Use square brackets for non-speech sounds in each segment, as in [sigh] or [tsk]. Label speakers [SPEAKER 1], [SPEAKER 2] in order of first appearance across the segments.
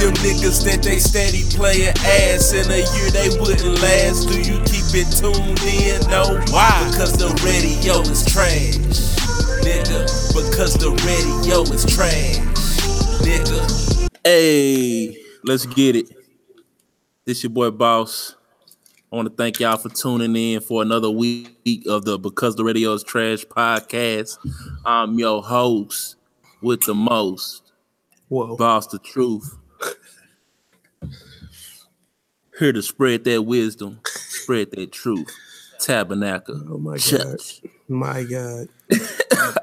[SPEAKER 1] Them niggas that they steady playing ass in a year they wouldn't last. Do you keep it tuned in? No. Why? Because the radio is trash, nigga. Because the radio is trash, nigga.
[SPEAKER 2] Hey, let's get it. This your boy Boss. I want to thank y'all for tuning in for another week of the Because the Radio is Trash podcast. I'm your host with the most,
[SPEAKER 3] Whoa.
[SPEAKER 2] Boss the Truth. Here to spread that wisdom, spread that truth. Tabernacle.
[SPEAKER 3] Oh my god. My god. [laughs]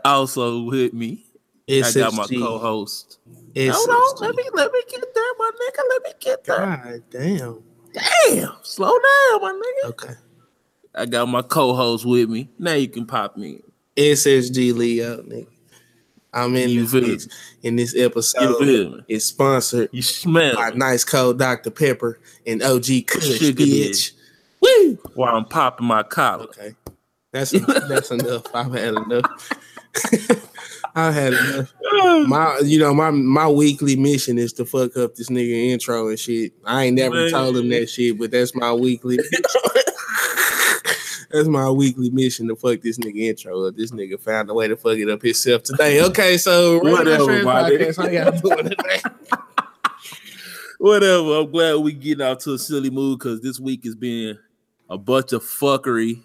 [SPEAKER 2] Also with me, I got my co-host.
[SPEAKER 3] SSG.
[SPEAKER 2] Hold on, let me let me get there, my nigga. Let me get there.
[SPEAKER 3] God damn.
[SPEAKER 2] Damn, slow down, my nigga.
[SPEAKER 3] Okay.
[SPEAKER 2] I got my co-host with me. Now you can pop me.
[SPEAKER 3] SSG Leo, nigga. I'm in
[SPEAKER 2] You
[SPEAKER 3] this. In this
[SPEAKER 2] You
[SPEAKER 3] episode,
[SPEAKER 2] feel me?
[SPEAKER 3] it's sponsored
[SPEAKER 2] You smell
[SPEAKER 3] by
[SPEAKER 2] it
[SPEAKER 3] Nice Cold Dr. Pepper and OG Kush,
[SPEAKER 2] Sugar
[SPEAKER 3] bitch.
[SPEAKER 2] Woo! while I'm popping my collar.
[SPEAKER 3] Okay. That's that's enough. I've had enough. [laughs] I've had enough. My you know, my my weekly mission is to fuck up this nigga intro and shit. I ain't never
[SPEAKER 2] Man.
[SPEAKER 3] told him that shit, but that's my weekly [laughs] [laughs] That's my weekly mission to fuck this nigga intro up. This nigga found a way to fuck it up himself today. Okay, so
[SPEAKER 2] Whatever,
[SPEAKER 3] Trash
[SPEAKER 2] my nigga.
[SPEAKER 3] Podcast, how y'all doing today? [laughs]
[SPEAKER 2] Whatever. I'm glad we getting out to a silly mood because this week has been a bunch of fuckery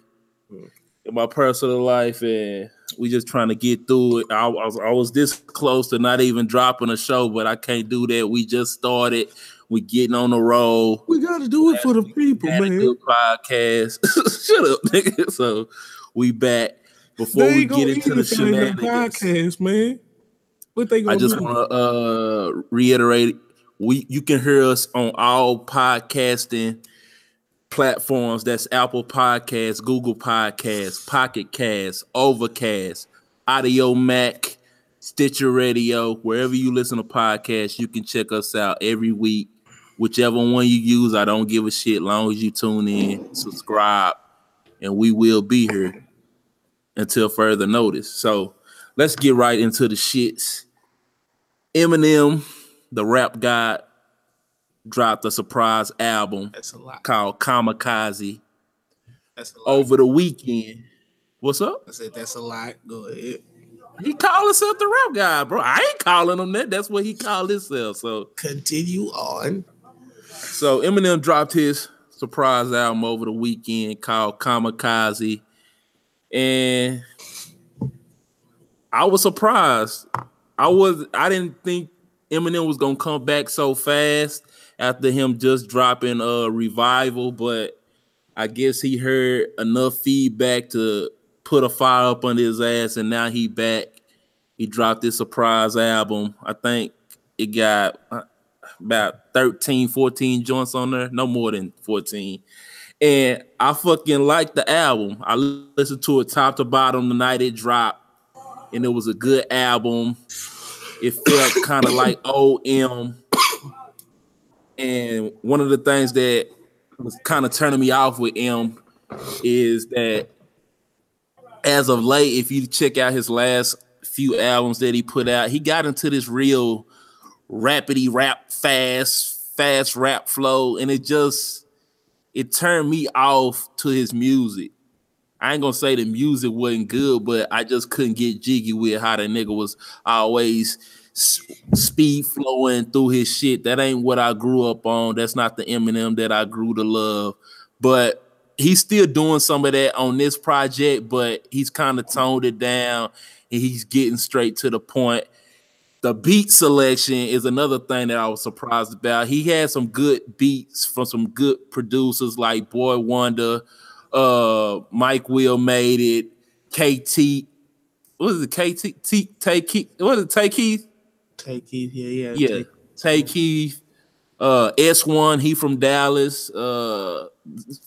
[SPEAKER 3] Hmm.
[SPEAKER 2] in my personal life, and we just trying to get through it. I, I was I was this close to not even dropping a show, but I can't do that. We just started. We getting on the roll.
[SPEAKER 3] We gotta do it for the people, man.
[SPEAKER 2] good podcast. [laughs] Shut up, nigga. [laughs] So we back. Before
[SPEAKER 3] They
[SPEAKER 2] we get into the shenanigans,
[SPEAKER 3] podcast, man. What they
[SPEAKER 2] I just want to uh, reiterate: we you can hear us on all podcasting platforms. That's Apple Podcasts, Google Podcasts, Pocket Casts, Overcast, Audiomack, Stitcher Radio. Wherever you listen to podcasts, you can check us out every week. Whichever one you use, I don't give a shit. Long as you tune in, subscribe, and we will be here until further notice. So let's get right into the shits. Eminem, the rap god, dropped a surprise album
[SPEAKER 3] That's a lot.
[SPEAKER 2] called Kamikaze
[SPEAKER 3] That's a lot.
[SPEAKER 2] over the weekend. What's up?
[SPEAKER 3] I said that's a lot. Go ahead.
[SPEAKER 2] He called himself the rap guy, bro. I ain't calling him that. That's what he called himself. So,
[SPEAKER 3] Continue on.
[SPEAKER 2] so Eminem dropped his surprise album over the weekend called Kamikaze, and I was surprised. I was. I didn't think Eminem was gonna come back so fast after him just dropping a revival, but I guess he heard enough feedback to put a fire up under his ass, and now he back. He dropped this surprise album. I think it got uh, about 13, 14 joints on there, no more than 14. And I fucking like the album. I listened to it top to bottom the night it dropped, and it was a good album. It felt kind of like OM. And one of the things that was kind of turning me off with him is that as of late, if you check out his last few albums that he put out, he got into this real rapidy rap, fast, fast rap flow, and it just it turned me off to his music. I ain't gonna say the music wasn't good, but I just couldn't get jiggy with how the nigga was always speed flowing through his shit. That ain't what I grew up on. That's not the Eminem that I grew to love. But he's still doing some of that on this project, but he's kind of toned it down and he's getting straight to the point. The beat selection is another thing that I was surprised about. He had some good beats from some good producers like Boy Wonder, uh, Mike Will made it, KT. What is it? KT T Keith. What is it? Take Keith?
[SPEAKER 3] Take it. Yeah, yeah.
[SPEAKER 2] Yeah.
[SPEAKER 3] Take,
[SPEAKER 2] Take Keith. Uh S1, he from Dallas. Uh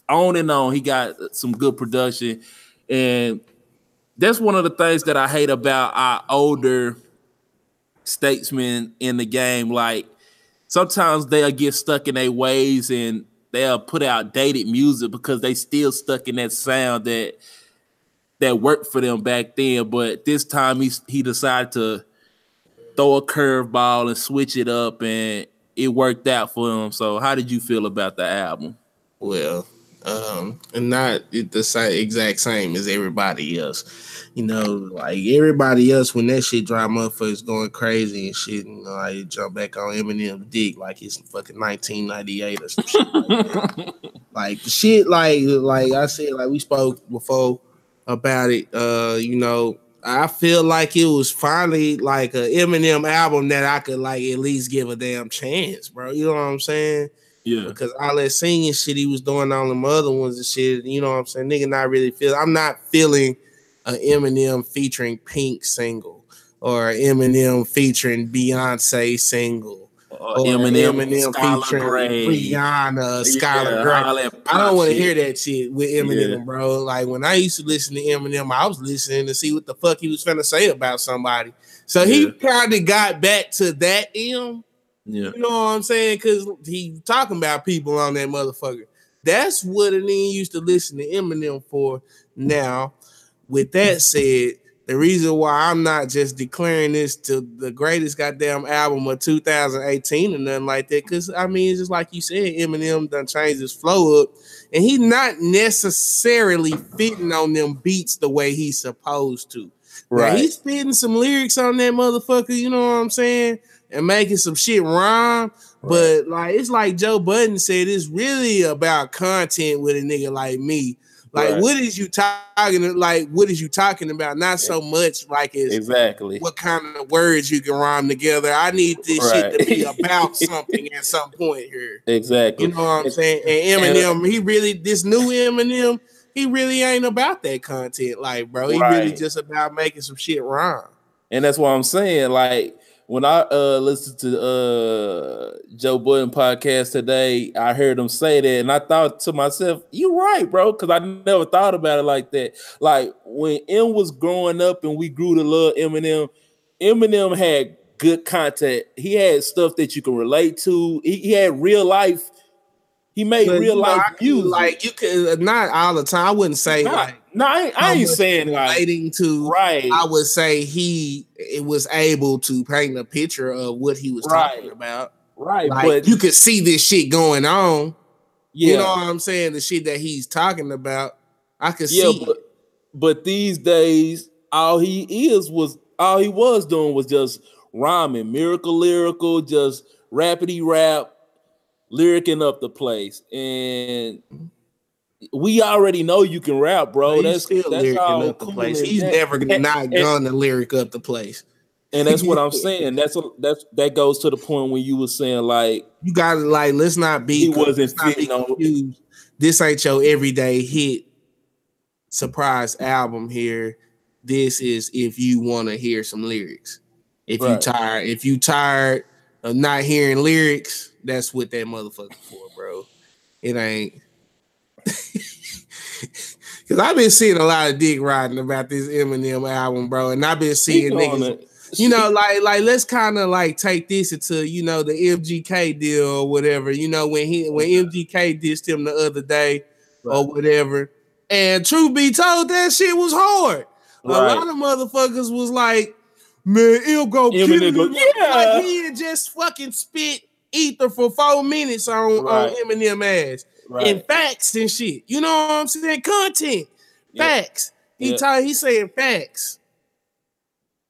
[SPEAKER 2] on and on. He got some good production. And that's one of the things that I hate about our older statesmen in the game. Like sometimes they'll get stuck in their ways and they'll put out dated music because they still stuck in that sound that that worked for them back then. But this time he he decided to throw a curveball and switch it up, and it worked out for him. So, how did you feel about the album?
[SPEAKER 3] Well, um, and not the same exact same as everybody else. You know, like everybody else when that shit drop motherfuckers going crazy and shit, and you know, like jump back on Eminem dick like it's fucking 1998 or some shit. Like, [laughs] like shit, like like I said, like we spoke before about it. Uh, you know, I feel like it was finally like a Eminem album that I could like at least give a damn chance, bro. You know what I'm saying?
[SPEAKER 2] Yeah.
[SPEAKER 3] Because all that singing shit he was doing on the other ones and shit, you know what I'm saying? Nigga not really feel I'm not feeling an Eminem featuring Pink single or Eminem featuring Beyonce single. Or
[SPEAKER 2] Eminem,
[SPEAKER 3] Eminem
[SPEAKER 2] Skylar Grey.
[SPEAKER 3] Rihanna, Skylar
[SPEAKER 2] Yeah, all
[SPEAKER 3] I don't want to hear that shit with Eminem,
[SPEAKER 2] Yeah.
[SPEAKER 3] bro. Like when I used to listen to Eminem, I was listening to see what the fuck he was finna say about somebody. So he
[SPEAKER 2] Yeah.
[SPEAKER 3] kind of got back to that M.
[SPEAKER 2] Yeah.
[SPEAKER 3] You know what I'm saying? Because he talking about people on that motherfucker. That's what a nigga used to listen to Eminem for. Now, with that said, the reason why I'm not just declaring this to the greatest goddamn album of 2018 or nothing like that, because I mean, it's just like you said, Eminem done changed his flow up, and he not necessarily fitting on them beats the way he's supposed to. Now,
[SPEAKER 2] Right.
[SPEAKER 3] he's spitting some lyrics on that motherfucker, you know what I'm saying? And making some shit rhyme. But like it's like Joe Budden said, it's really about content with a nigga like me. Like,
[SPEAKER 2] Right.
[SPEAKER 3] what is you talking like what is you talking about? Not so much like it's
[SPEAKER 2] Exactly.
[SPEAKER 3] what kind of words you can rhyme together. I need this shit to be about [laughs] something at some point here.
[SPEAKER 2] Exactly.
[SPEAKER 3] You know what I'm saying? And Eminem, he really this new Eminem, he really ain't about that content. Like, bro, he really just about making some shit rhyme.
[SPEAKER 2] And that's what I'm saying. Like when I uh listened to uh Joe Budden podcast today, I heard him say that, and I thought to myself, "You're right, bro," because I never thought about it like that. Like when M was growing up and we grew to love Eminem, Eminem had good content. He had stuff that you can relate to. He, he had real life. He made
[SPEAKER 3] But,
[SPEAKER 2] real
[SPEAKER 3] know,
[SPEAKER 2] life
[SPEAKER 3] I
[SPEAKER 2] music.
[SPEAKER 3] Like you could not all the time. I wouldn't say like
[SPEAKER 2] no, I, ain't- I ain't saying like
[SPEAKER 3] relating to
[SPEAKER 2] right.
[SPEAKER 3] I would say he it was able to paint a picture of what he was talking about.
[SPEAKER 2] right,
[SPEAKER 3] Like
[SPEAKER 2] but
[SPEAKER 3] you could see this shit going on.
[SPEAKER 2] yeah,
[SPEAKER 3] You know what I'm saying? The shit that he's talking about. I could
[SPEAKER 2] Yeah,
[SPEAKER 3] see.
[SPEAKER 2] but, but these days, all he is was all he was doing was just rhyming, miracle lyrical, just rapidy rap, lyricing up the place. And mm-hmm. We already know you can rap, bro. That's
[SPEAKER 3] still
[SPEAKER 2] that's all
[SPEAKER 3] up the place. He's
[SPEAKER 2] that-
[SPEAKER 3] never not
[SPEAKER 2] and-
[SPEAKER 3] gonna lyric up the place.
[SPEAKER 2] And that's what I'm [laughs] saying. That's a, that's that goes to the point when you were saying like
[SPEAKER 3] You gotta like let's not be
[SPEAKER 2] He wasn't
[SPEAKER 3] not be confused. This ain't your everyday hit surprise album here. This is if you want to hear some lyrics. If you
[SPEAKER 2] Right.
[SPEAKER 3] tired, if you tired of not hearing lyrics, that's what that motherfucker for, bro. It ain't. [laughs] Cause I've been seeing a lot of dick riding about this Eminem album, bro, and I've been seeing niggas you know, like like let's kind of like take this into you know the MGK deal or whatever. You know when he when MGK dissed him the other day or whatever. And truth be told, that shit was hard. A lot of motherfuckers was like, man, he'll go kill him.
[SPEAKER 2] go,
[SPEAKER 3] Like
[SPEAKER 2] yeah.
[SPEAKER 3] he had just fucking spit ether for four minutes on,
[SPEAKER 2] Right.
[SPEAKER 3] on Eminem ass
[SPEAKER 2] Right.
[SPEAKER 3] and facts and shit. You know what I'm saying? Content, facts. He
[SPEAKER 2] Yeah.
[SPEAKER 3] ta- he saying facts.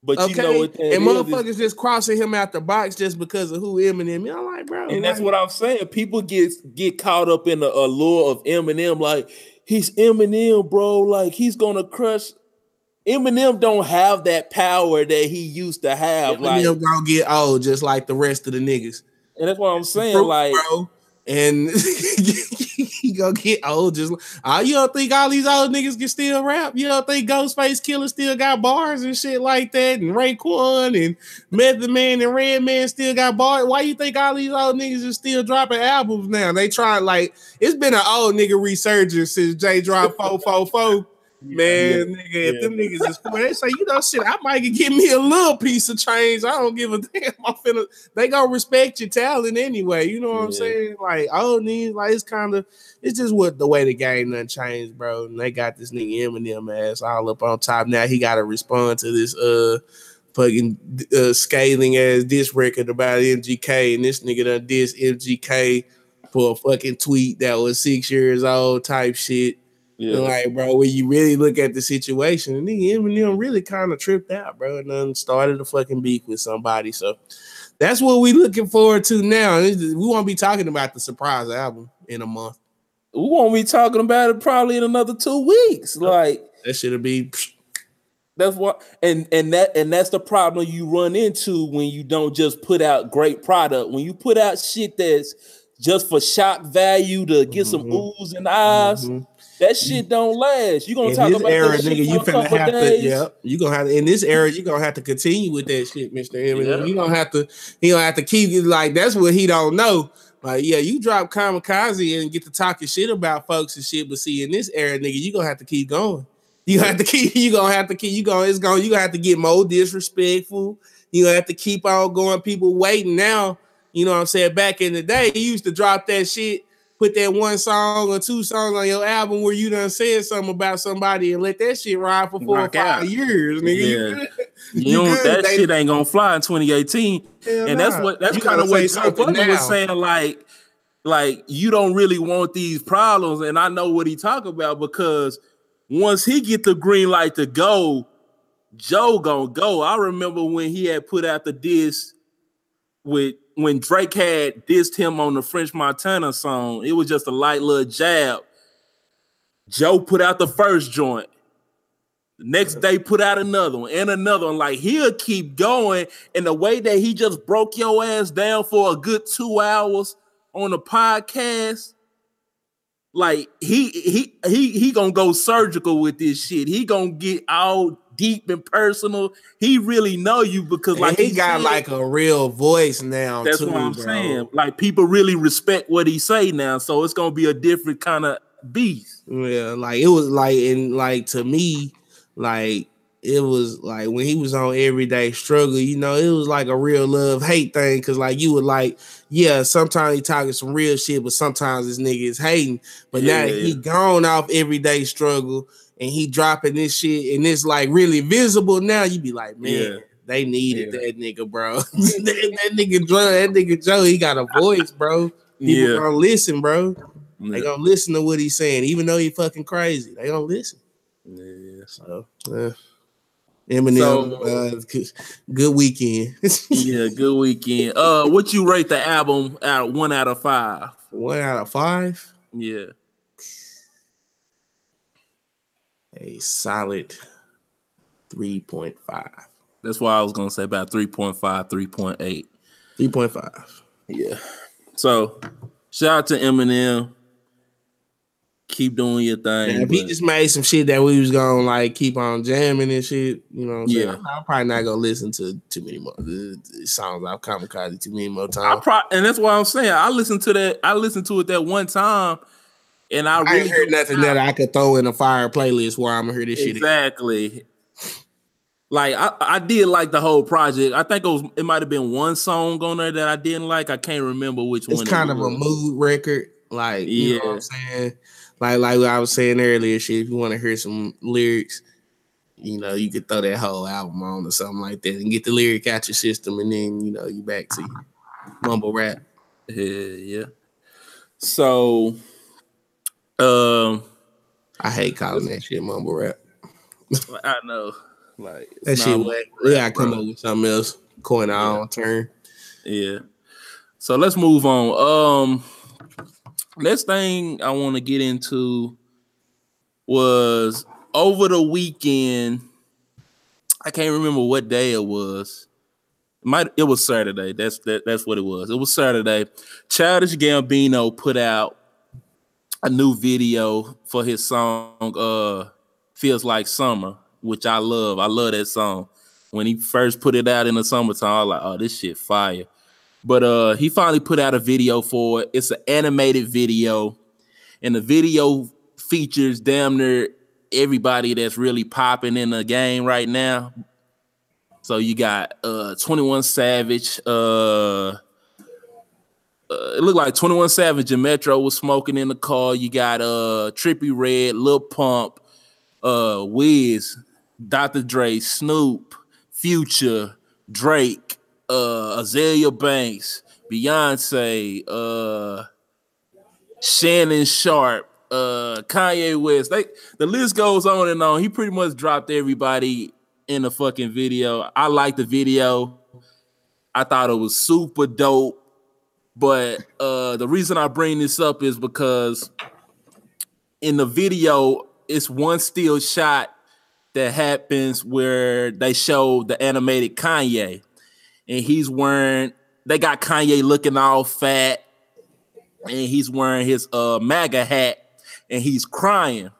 [SPEAKER 2] But
[SPEAKER 3] Okay,
[SPEAKER 2] you know what
[SPEAKER 3] and
[SPEAKER 2] is, is-
[SPEAKER 3] motherfuckers just crossing him out the box just because of who Eminem. is. I'm like, bro,
[SPEAKER 2] And that's what I'm saying. People get get caught up in the allure of Eminem, like he's Eminem, bro. Like he's gonna crush. Eminem don't have that power that he used to have. Like,
[SPEAKER 3] Eminem gonna get old just like the rest of the niggas.
[SPEAKER 2] and that's what I'm saying.
[SPEAKER 3] Fruit,
[SPEAKER 2] like,
[SPEAKER 3] bro. And [laughs] he gonna get old just oh, you don't think all these old niggas can still rap? You don't think Ghostface Killah still got bars and shit like that? And Raekwon and Method Man and Redman still got bars. Why you think all these old niggas are still dropping albums now? They try like it's been an old nigga resurgence since J dropped 444. Man, nigga, if them niggas is poor, they say, you know, shit, I might give me a little piece of change. I don't give a [laughs] damn. I'm finna, they gonna respect your talent anyway. You know what I'm saying? Like, I don't need, like, it's kind of, it's just what the way the game done changed, bro. And they got this nigga Eminem ass all up on top. Now he got to respond to this, uh, fucking uh, scathing ass diss record about MGK, and this nigga done diss MGK for a fucking tweet that was six years old type shit.
[SPEAKER 2] Yeah.
[SPEAKER 3] And like, bro, when you really look at the situation, and nigga Eminem really kind of tripped out, bro, and then started a fucking beef with somebody. So that's what we looking forward to now. We won't be talking about the surprise album in a month.
[SPEAKER 2] we won't be talking about it probably in another two weeks. Like
[SPEAKER 3] That should be
[SPEAKER 2] that's what and and that and that's the problem you run into when you don't just put out great product. When you put out shit that's just for shock value to get some
[SPEAKER 3] Mhm.
[SPEAKER 2] oohs and ahs,
[SPEAKER 3] Mhm.
[SPEAKER 2] That shit don't last. You gonna
[SPEAKER 3] in
[SPEAKER 2] talk
[SPEAKER 3] this
[SPEAKER 2] about
[SPEAKER 3] era,
[SPEAKER 2] that shit
[SPEAKER 3] nigga. You
[SPEAKER 2] for a
[SPEAKER 3] finna
[SPEAKER 2] couple
[SPEAKER 3] have
[SPEAKER 2] days.
[SPEAKER 3] to, yeah. You gonna have to in this era. You gonna have to continue with that shit, Mister Eminem.
[SPEAKER 2] Yeah.
[SPEAKER 3] You gonna have to. He gonna have to keep it like that's what he don't know. Like, yeah, you drop kamikaze and get to talking shit about folks and shit, but see, in this era, nigga, you gonna have to keep going. You gonna have to keep. [laughs] You gonna have to keep. You gonna. It's going. You gonna have to get more disrespectful. You gonna have to keep on going. People waiting now. You know what I'm saying? Back in the day, he used to drop that shit, put that one song or two songs on your album where you done said something about somebody and let that shit ride for four or five
[SPEAKER 2] out.
[SPEAKER 3] years, nigga. You
[SPEAKER 2] Yeah.
[SPEAKER 3] good? [laughs]
[SPEAKER 2] You know that
[SPEAKER 3] They-
[SPEAKER 2] shit ain't gonna fly in 2018.
[SPEAKER 3] Hell
[SPEAKER 2] and that's what that's kind of what Joe Budden was saying. Like, like you don't really want these problems, and I know what he talk about because once he get the green light to go, Joe gonna go. I remember when he had put out the disc with when Drake had dissed him on the French Montana song. It was just a light little jab. Joe put out the first joint. The next day, put out another one and another one. Like he'll keep going. And the way that he just broke your ass down for a good two hours on the podcast, like he he he he gonna go surgical with this shit. He gonna get all deep and personal. He really know you because like
[SPEAKER 3] he got
[SPEAKER 2] said,
[SPEAKER 3] like a real voice now.
[SPEAKER 2] that's
[SPEAKER 3] too,
[SPEAKER 2] what I'm
[SPEAKER 3] bro.
[SPEAKER 2] saying. Like people really respect what he say now, so it's gonna be a different kind of beast.
[SPEAKER 3] Yeah, like it was like and like to me, like it was like when he was on Everyday Struggle, you know, it was like a real love hate thing because like you would like, yeah, sometimes he talking some real shit, but sometimes this nigga is hating. But
[SPEAKER 2] Yeah,
[SPEAKER 3] now
[SPEAKER 2] yeah,
[SPEAKER 3] he gone off Everyday Struggle and he dropping this shit and it's like really visible now. You be like, man.
[SPEAKER 2] Yeah.
[SPEAKER 3] They needed
[SPEAKER 2] Yeah.
[SPEAKER 3] that nigga, bro. [laughs] that, that nigga Joe, that nigga Joe, he got a [laughs] voice, bro. People
[SPEAKER 2] Yeah.
[SPEAKER 3] gonna listen, bro.
[SPEAKER 2] Yeah.
[SPEAKER 3] They gonna listen to what he's saying, even though he fucking crazy. They gonna listen.
[SPEAKER 2] Yeah.
[SPEAKER 3] So, uh, Eminem,
[SPEAKER 2] So-
[SPEAKER 3] uh, good- good weekend. [laughs]
[SPEAKER 2] yeah, good weekend. Uh, what you rate the album out one out of five?
[SPEAKER 3] One out of five,
[SPEAKER 2] Yeah,
[SPEAKER 3] a solid three point five.
[SPEAKER 2] that's why I was gonna say about 3.5, 3.8.
[SPEAKER 3] Three point five.
[SPEAKER 2] Yeah. So shout out to Eminem. Keep doing your thing.
[SPEAKER 3] if he just made some shit that we was gonna like keep on jamming and shit, you know I'm?
[SPEAKER 2] Yeah.
[SPEAKER 3] I'm, I'm probably not gonna listen to too many more the songs I've kamikaze too many more
[SPEAKER 2] I
[SPEAKER 3] times.
[SPEAKER 2] pro- and that's why I'm saying I listened to that. I listened to it that one time, and I
[SPEAKER 3] I
[SPEAKER 2] really
[SPEAKER 3] ain't heard nothing that I could throw in a fire playlist where I'm gonna hear this shit.
[SPEAKER 2] exactly. Like I, I did like the whole project. I think it was it might have been one song on there that I didn't like. I can't remember which
[SPEAKER 3] It's
[SPEAKER 2] one. it
[SPEAKER 3] kind of a mood record. Like, you know what I'm saying? Like, like what I was saying earlier, shit. If you want to hear some lyrics, you know, you could throw that whole album on or something like that and get the lyric out your system, and then you know you back to mumble rap.
[SPEAKER 2] Yeah, yeah. So, um,
[SPEAKER 3] I hate calling that shit mumble rap.
[SPEAKER 2] I know, like
[SPEAKER 3] That
[SPEAKER 2] it's
[SPEAKER 3] shit whack. We gotta come up with something else. Coin our own turn.
[SPEAKER 2] Yeah. So let's move on. Um next thing I want to get into was over the weekend. I can't remember what day it was. It might it was Saturday. That's that, that's what it was. It was Saturday. Childish Gambino put out a new video for his song uh Feels Like Summer, which I love. I love that song. When he first put it out in the summertime, I was like, oh, this shit fire. But uh he finally put out a video for it. It's an animated video, and the video features damn near everybody that's really popping in the game right now. So you got uh 21 Savage, uh, uh it looked like 21 Savage and Metro was smoking in the car. You got uh Trippie Redd, Lil Pump, uh Wiz, Dr. Dre, Snoop, Future, Drake, uh Azealia Banks, Beyonce, uh Shannon Sharpe, uh Kanye West. They the list goes on and on. He pretty much dropped everybody in the fucking video. I like the video. I thought it was super dope. But uh the reason I bring this up is because in the video, it's one still shot that happens where they show the animated Kanye, and he's wearing. They got Kanye looking all fat, and he's wearing his uh MAGA hat, and he's crying.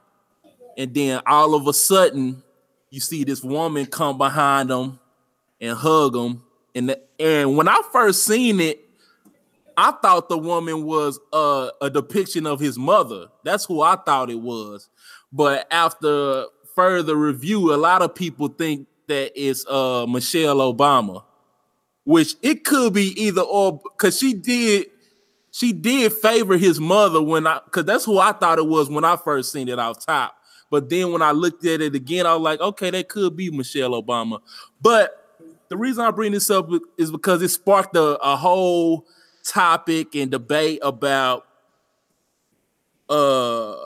[SPEAKER 2] And then all of a sudden, you see this woman come behind him and hug him. And the, and when I first seen it, I thought the woman was uh, a depiction of his mother. That's who I thought it was. But after further review, a lot of people think that it's uh, Michelle Obama, which it could be either or because she did she did favor his mother when I because that's who I thought it was when I first seen it off top. But then when I looked at it again, I was like, okay, that could be Michelle Obama. But the reason I bring this up is because it sparked a, a whole topic and debate about uh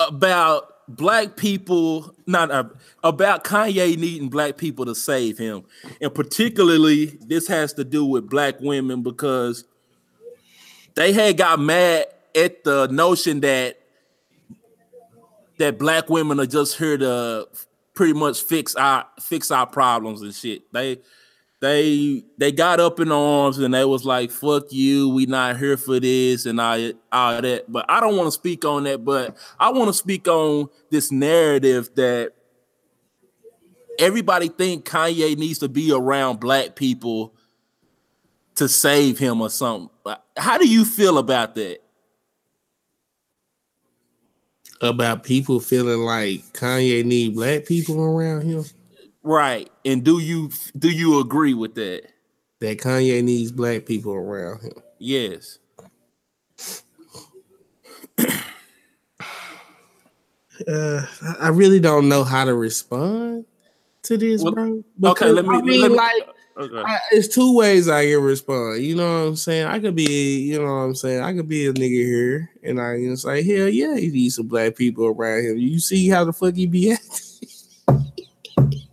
[SPEAKER 2] about black people, not uh, about Kanye needing black people to save him. And particularly, this has to do with black women because they had got mad at the notion that that black women are just here to pretty much fix our fix our problems and shit. They they they got up in arms and they was like, "Fuck you, we not here for this," and all, all that. But I don't want to speak on that. But I want to speak on this narrative that everybody think Kanye needs to be around black people to save him or something. How do you feel about that?
[SPEAKER 3] About people feeling like Kanye need black people around him.
[SPEAKER 2] Right. And do you do you agree with that?
[SPEAKER 3] That Kanye needs black people around him.
[SPEAKER 2] Yes.
[SPEAKER 3] uh, I really don't know how to respond to this, well, bro.
[SPEAKER 2] okay, let me.
[SPEAKER 3] I mean,
[SPEAKER 2] let me,
[SPEAKER 3] like, okay. I, it's two ways I can respond. You know what I'm saying? I could be, you know what I'm saying? I could be a nigga here, and I can say, hell yeah, he needs some black people around him. You see how the fuck he be acting? [laughs]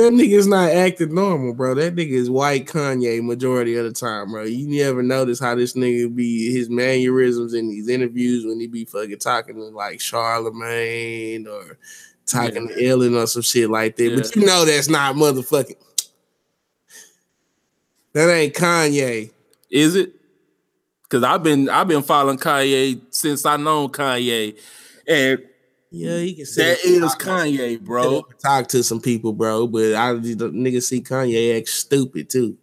[SPEAKER 3] that nigga's not acting normal, bro. That nigga is white Kanye majority of the time, bro. You never notice how this nigga be his mannerisms in these interviews when he be fucking talking to like Charlemagne or talking yeah. to Ellen or some shit like that. Yeah. But you know that's not motherfucking. [tsk] That ain't Kanye.
[SPEAKER 2] Is it? Cause I've been I've been following Kanye since I know Kanye, and
[SPEAKER 3] yeah, he can
[SPEAKER 2] say that is Kanye, bro.
[SPEAKER 3] Talk to some people, bro. But I the nigga see Kanye act stupid too.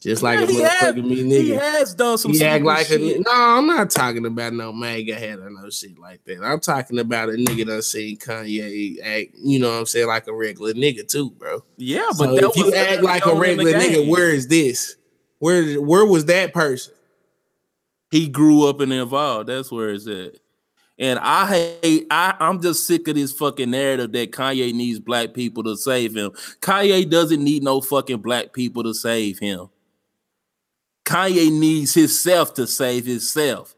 [SPEAKER 3] Just like yeah, a motherfucking me nigga. He
[SPEAKER 2] has done some
[SPEAKER 3] he act like shit. a no, I'm not talking about no MAGA head or no shit like that. I'm talking about a nigga that seen Kanye act, you know what I'm saying, like a regular nigga too, bro.
[SPEAKER 2] Yeah, but
[SPEAKER 3] so if you act like a regular nigga, where is this? Where where was that person?
[SPEAKER 2] He grew up and involved. That's where it's at. And I hate, I, I'm just sick of this fucking narrative that Kanye needs black people to save him. Kanye doesn't need no fucking black people to save him. Kanye needs himself to save himself.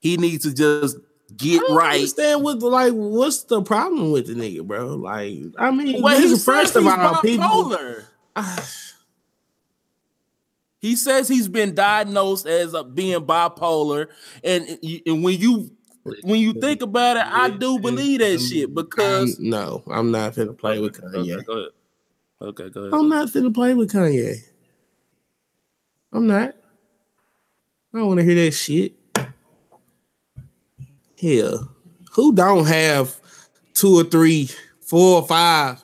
[SPEAKER 2] He needs to just get
[SPEAKER 3] I
[SPEAKER 2] right.
[SPEAKER 3] Understand what like what's the problem with the nigga, bro? Like, I mean, well, he first of all, people. [sighs]
[SPEAKER 2] he says he's been diagnosed as a, being bipolar, and and when you when you think about it, I do believe that shit because
[SPEAKER 3] I'm, no, I'm not finna play with Kanye.
[SPEAKER 2] Okay, go ahead. Okay, go ahead.
[SPEAKER 3] I'm not finna play with Kanye. I'm not. I don't want to hear that shit. Hell, who don't have two or three, four or five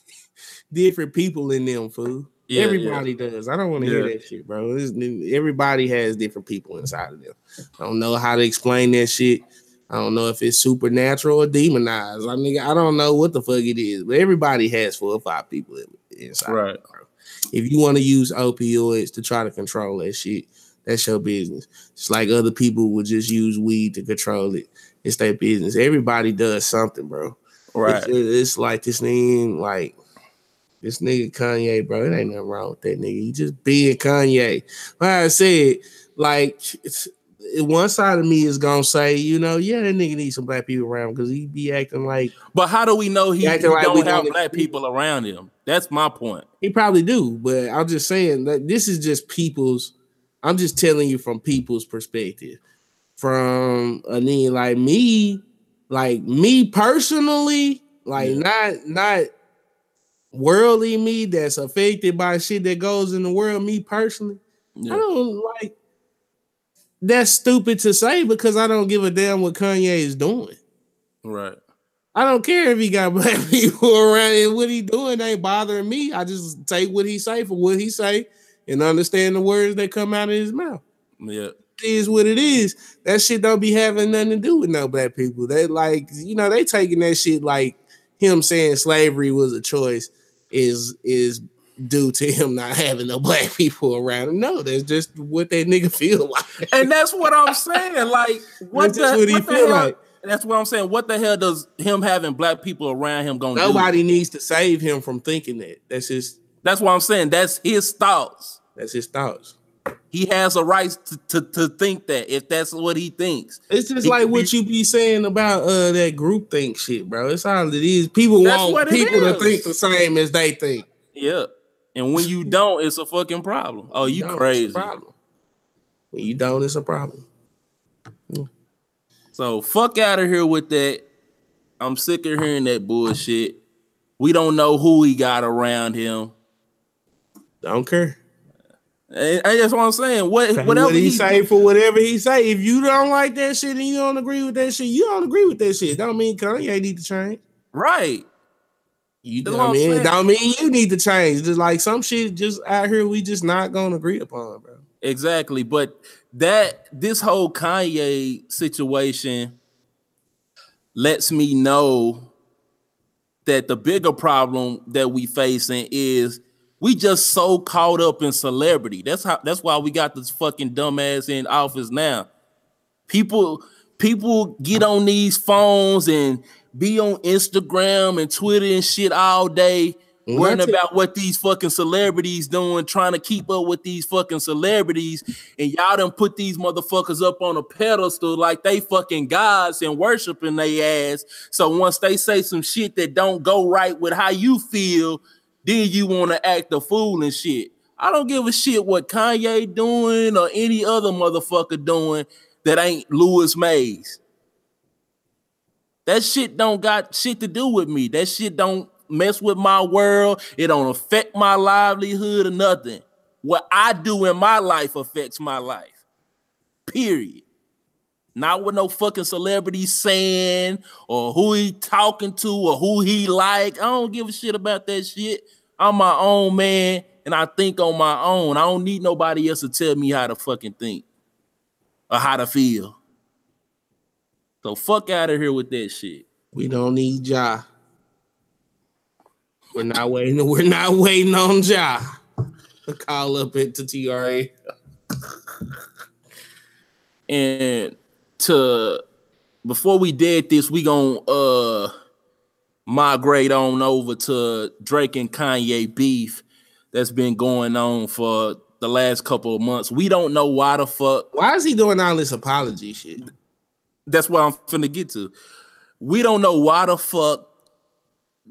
[SPEAKER 3] [laughs] different people in them, fool? Yeah, everybody yeah. does. I don't want to yeah. hear that shit, bro. It's, everybody has different people inside of them. I don't know how to explain that shit. I don't know if it's supernatural or demonized. I mean, I don't know what the fuck it is, but everybody has four or five people inside. Right. Them, if you want to use opioids to try to control that shit, that's your business. It's like other people would just use weed to control it. It's their business. Everybody does something, bro. Right. It's, it's like this thing, like this nigga Kanye, bro. It ain't nothing wrong with that nigga. He just being Kanye. Like I said, like one side of me is gonna say, you know, yeah, that nigga needs some black people around because he be acting like.
[SPEAKER 2] But how do we know he, he like don't have black people around him? That's my point.
[SPEAKER 3] He probably do, but I'm just saying that this is just people's. I'm just telling you from people's perspective. From a mean, like me, like me personally, like yeah. not not worldly me that's affected by shit that goes in the world. Me personally, yeah. I don't like that's stupid to say because I don't give a damn what Kanye is doing. Right. I don't care if he got [laughs] black people around and what he doing ain't bothering me. I just take what he say for what he say and understand the words that come out of his mouth. Yeah. It is what it is. That shit don't be having nothing to do with no black people. They like, you know, they taking that shit like him saying slavery was a choice is is due to him not [laughs] having no black people around him. No, that's just what that nigga feel like.
[SPEAKER 2] And that's what I'm saying. Like, [laughs] what, the, what he what feel like. That's what I'm saying. What the hell does him having black people around him going
[SPEAKER 3] Nobody do? needs to save him from thinking that. That's his.
[SPEAKER 2] That's what I'm saying. That's his thoughts.
[SPEAKER 3] That's his thoughts.
[SPEAKER 2] He has a right to, to, to think that if that's what he thinks.
[SPEAKER 3] It's just like what be, you be saying about uh that group think shit, bro. It's all it is. People want people to think the same as they think.
[SPEAKER 2] Yeah. And when you don't, it's a fucking problem. Oh, you, you crazy.
[SPEAKER 3] problem. When you don't, it's a problem.
[SPEAKER 2] Hmm. So fuck out of here with that. I'm sick of hearing that bullshit. We don't know who he got around him.
[SPEAKER 3] Don't care.
[SPEAKER 2] And that's what I'm saying. What
[SPEAKER 3] whatever what he, he say for whatever he say. If you don't like that shit and you don't agree with that shit, you don't agree with that shit. Don't mean Kanye need to change.
[SPEAKER 2] Right.
[SPEAKER 3] You I mean, don't mean you need to change. Just like some shit just out here, we just not gonna agree upon, bro.
[SPEAKER 2] Exactly. But that this whole Kanye situation lets me know that the bigger problem that we facing is we just so caught up in celebrity. That's how that's why we got this fucking dumbass in office now. People people get on these phones and be on Instagram and Twitter and shit all day, worrying about what these fucking celebrities doing, trying to keep up with these fucking celebrities, and y'all done put these motherfuckers up on a pedestal like they fucking gods and worshiping they ass. So once they say some shit that don't go right with how you feel, then you want to act a fool and shit. I don't give a shit what Kanye doing or any other motherfucker doing that ain't Lewis Mays. That shit don't got shit to do with me. That shit don't mess with my world. It don't affect my livelihood or nothing. What I do in my life affects my life. Period. Not what no fucking celebrity saying or who he talking to or who he like. I don't give a shit about that shit. I'm my own man and I think on my own. I don't need nobody else to tell me how to fucking think or how to feel. So fuck out of here with that shit.
[SPEAKER 3] We don't need Ja. We're not waiting. [laughs] We're not waiting on Ja to call up into TRA.
[SPEAKER 2] and to before we did this, we gonna uh migrate on over to Drake and Kanye beef that's been going on for the last couple of months. We don't know why the fuck.
[SPEAKER 3] Why is he doing all this apology shit?
[SPEAKER 2] that's what I'm finna get to. We don't know why the fuck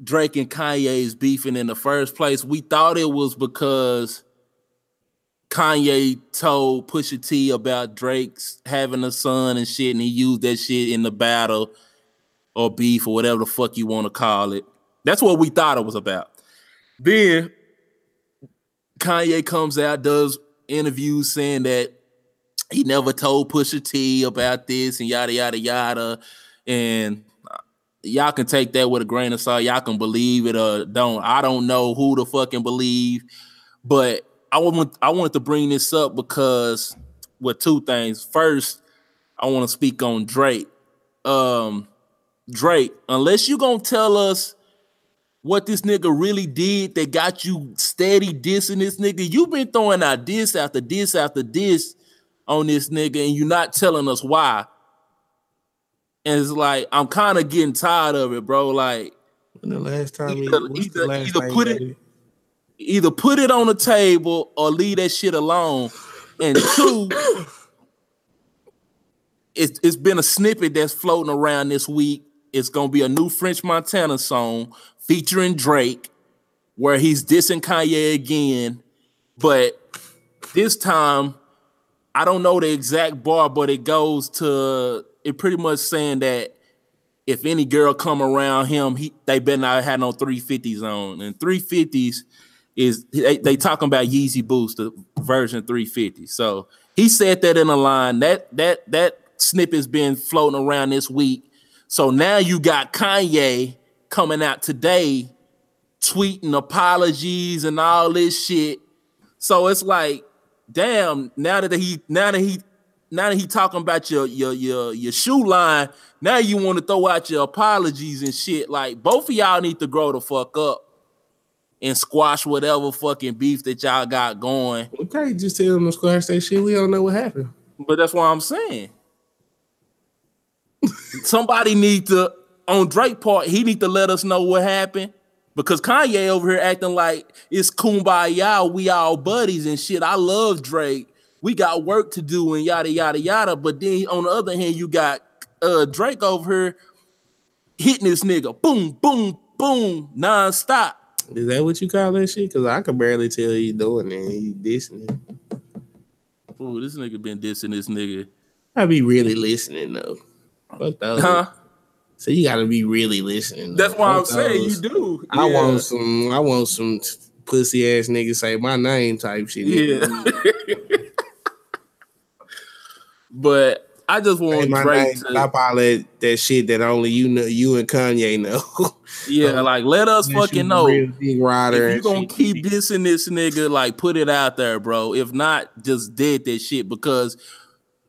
[SPEAKER 2] Drake and Kanye is beefing in the first place. We thought it was because Kanye told Pusha T about Drake's having a son and shit, and he used that shit in the battle or beef or whatever the fuck you want to call it. That's what we thought it was about. Then Kanye comes out, does interviews saying that he never told Pusha T about this and yada yada yada. And uh, y'all can take that with a grain of salt. Y'all can believe it or don't. I don't know who to fucking believe, But I want I wanted to bring this up because with two things. First, I want to speak on Drake. Um, Drake, unless you gonna tell us what this nigga really did that got you steady dissing this nigga, you've been throwing out diss after diss after diss on this nigga, and you're not telling us why. And it's like I'm kind of getting tired of it, bro. Like
[SPEAKER 3] when the last time
[SPEAKER 2] either,
[SPEAKER 3] he,
[SPEAKER 2] either, either put it either put it on the table or leave that shit alone. And [coughs] two, it's it's been a snippet that's floating around this week. It's gonna be a new French Montana song featuring Drake, where he's dissing Kanye again, but this time I don't know the exact bar, but it goes to it pretty much saying that if any girl come around him, he they better not have no 350s on. And 350s is they, they talking about Yeezy Boost, version 350. So he said that in a line. That that that snippet's been floating around this week. So now you got Kanye coming out today tweeting apologies and all this shit. So it's like, damn, now that he now that he now that he talking about your your your your shoe line, now you want to throw out your apologies and shit. Like both of y'all need to grow the fuck up and squash whatever fucking beef that y'all got going.
[SPEAKER 3] Okay, just tell them to squash that shit. We don't know what happened.
[SPEAKER 2] But that's what I'm saying. Somebody need to on Drake part, he need to let us know what happened. Because Kanye over here acting like it's kumbaya, we all buddies and shit. I love Drake. We got work to do and yada yada yada. But then on the other hand, you got uh Drake over here hitting this nigga, boom, boom, boom, non-stop.
[SPEAKER 3] Is that what you call that shit? Because I could barely tell he doing it. He dissing it.
[SPEAKER 2] Ooh, this nigga been dissing this nigga.
[SPEAKER 3] I be really listening though. Fuck those. Huh? So you got to be really listening.
[SPEAKER 2] That's why I'm saying you do.
[SPEAKER 3] I yeah. want some. I want some pussy ass niggas say my name type shit.
[SPEAKER 2] Yeah. [laughs] but I just want hey, Drake to
[SPEAKER 3] stop all that, that shit that only you know, you and Kanye know. [laughs]
[SPEAKER 2] yeah, like let us fucking know. If you gonna keep dissing this nigga, like put it out there, bro. If not, just dead that shit because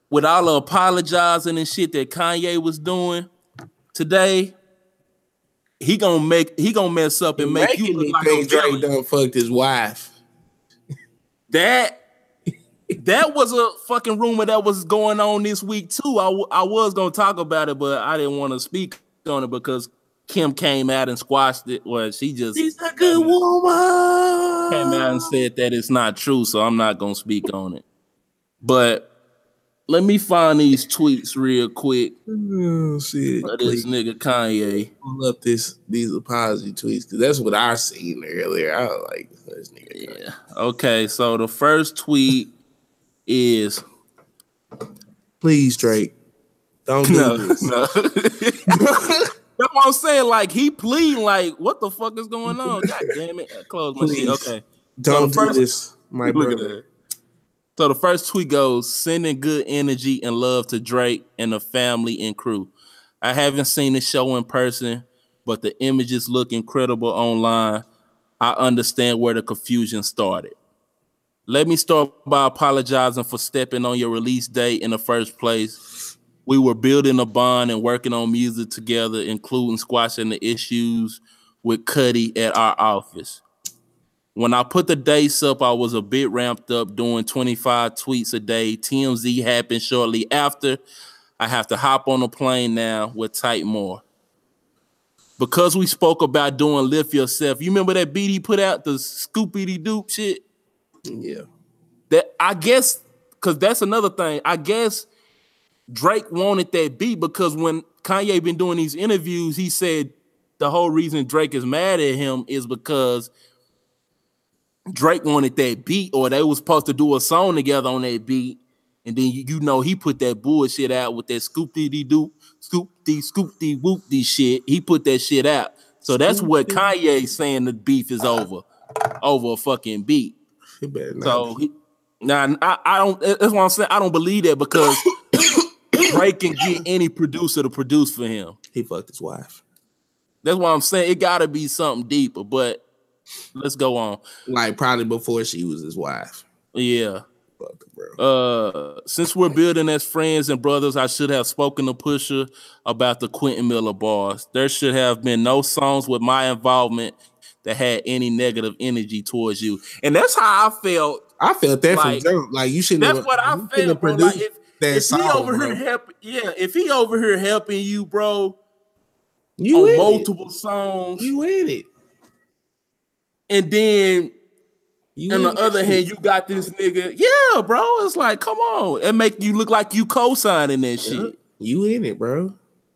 [SPEAKER 2] with all the apologizing and shit that Kanye was doing today, he gonna make he gonna mess up and make you look like
[SPEAKER 3] Drake done fucked his wife.
[SPEAKER 2] That that was a fucking rumor that was going on this week too. I, w- I was gonna talk about it, but I didn't want to speak on it because Kim came out and squashed it. Well, she just
[SPEAKER 3] she's a good woman.
[SPEAKER 2] Came out and said that it's not true, so I'm not gonna speak on it. But let me find these tweets real quick.
[SPEAKER 3] Oh shit!
[SPEAKER 2] this nigga Kanye.
[SPEAKER 3] Pull up this these apology tweets because that's what I seen earlier. I was like this nigga.
[SPEAKER 2] Yeah. Okay. So the first tweet is,
[SPEAKER 3] please Drake, don't do no, this. No. [laughs]
[SPEAKER 2] That's what I'm saying. Like he pleading, like what the fuck is going on? God damn it! I close my shit. Okay.
[SPEAKER 3] Don't so do this, my brother.
[SPEAKER 2] So the first tweet goes, sending good energy and love to Drake and the family and crew. I haven't seen the show in person, but the images look incredible online. I understand where the confusion started. Let me start by apologizing for stepping on your release date in the first place. We were building a bond and working on music together, including squashing the issues with Cudi at our office. When I put the dates up, I was a bit ramped up doing 25 tweets a day. TMZ happened shortly after. I have to hop on a plane now with Type More. Because we spoke about doing Lift Yourself, you remember that beat he put out, the Scoopy Doop shit?
[SPEAKER 3] Yeah.
[SPEAKER 2] That I guess, because that's another thing. I guess Drake wanted that beat because when Kanye been doing these interviews, he said the whole reason Drake is mad at him is because – Drake wanted that beat, or they was supposed to do a song together on that beat, and then you, you know he put that bullshit out with that scoop dee doo, scoop dee scoop dee whoop dee shit. He put that shit out. So that's what Kanye saying the beef is uh-huh. over, over a fucking beat. So he, now I, I don't. That's what I'm saying. I don't believe that because [coughs] Drake can get any producer to produce for him.
[SPEAKER 3] He fucked his wife.
[SPEAKER 2] That's why I'm saying it got to be something deeper. But let's go on.
[SPEAKER 3] Like probably before she was his wife.
[SPEAKER 2] Yeah. Uh, since we're building as friends and brothers, I should have spoken to Pusha about the Quentin Miller bars. There should have been no songs with my involvement that had any negative energy towards you, and that's how I felt.
[SPEAKER 3] I felt that
[SPEAKER 2] Like,
[SPEAKER 3] from jump. Like you shouldn't.
[SPEAKER 2] That's
[SPEAKER 3] have-
[SPEAKER 2] what I felt, bro. Like if, if he over
[SPEAKER 3] bro.
[SPEAKER 2] here helping, yeah, if he over here helping you, bro,
[SPEAKER 3] You
[SPEAKER 2] on multiple songs.
[SPEAKER 3] You in it.
[SPEAKER 2] and then
[SPEAKER 3] You
[SPEAKER 2] on the other hand, you got this nigga. Yeah, bro. It's like, come on. It make you look like you co-signing that shit.
[SPEAKER 3] You in it, bro.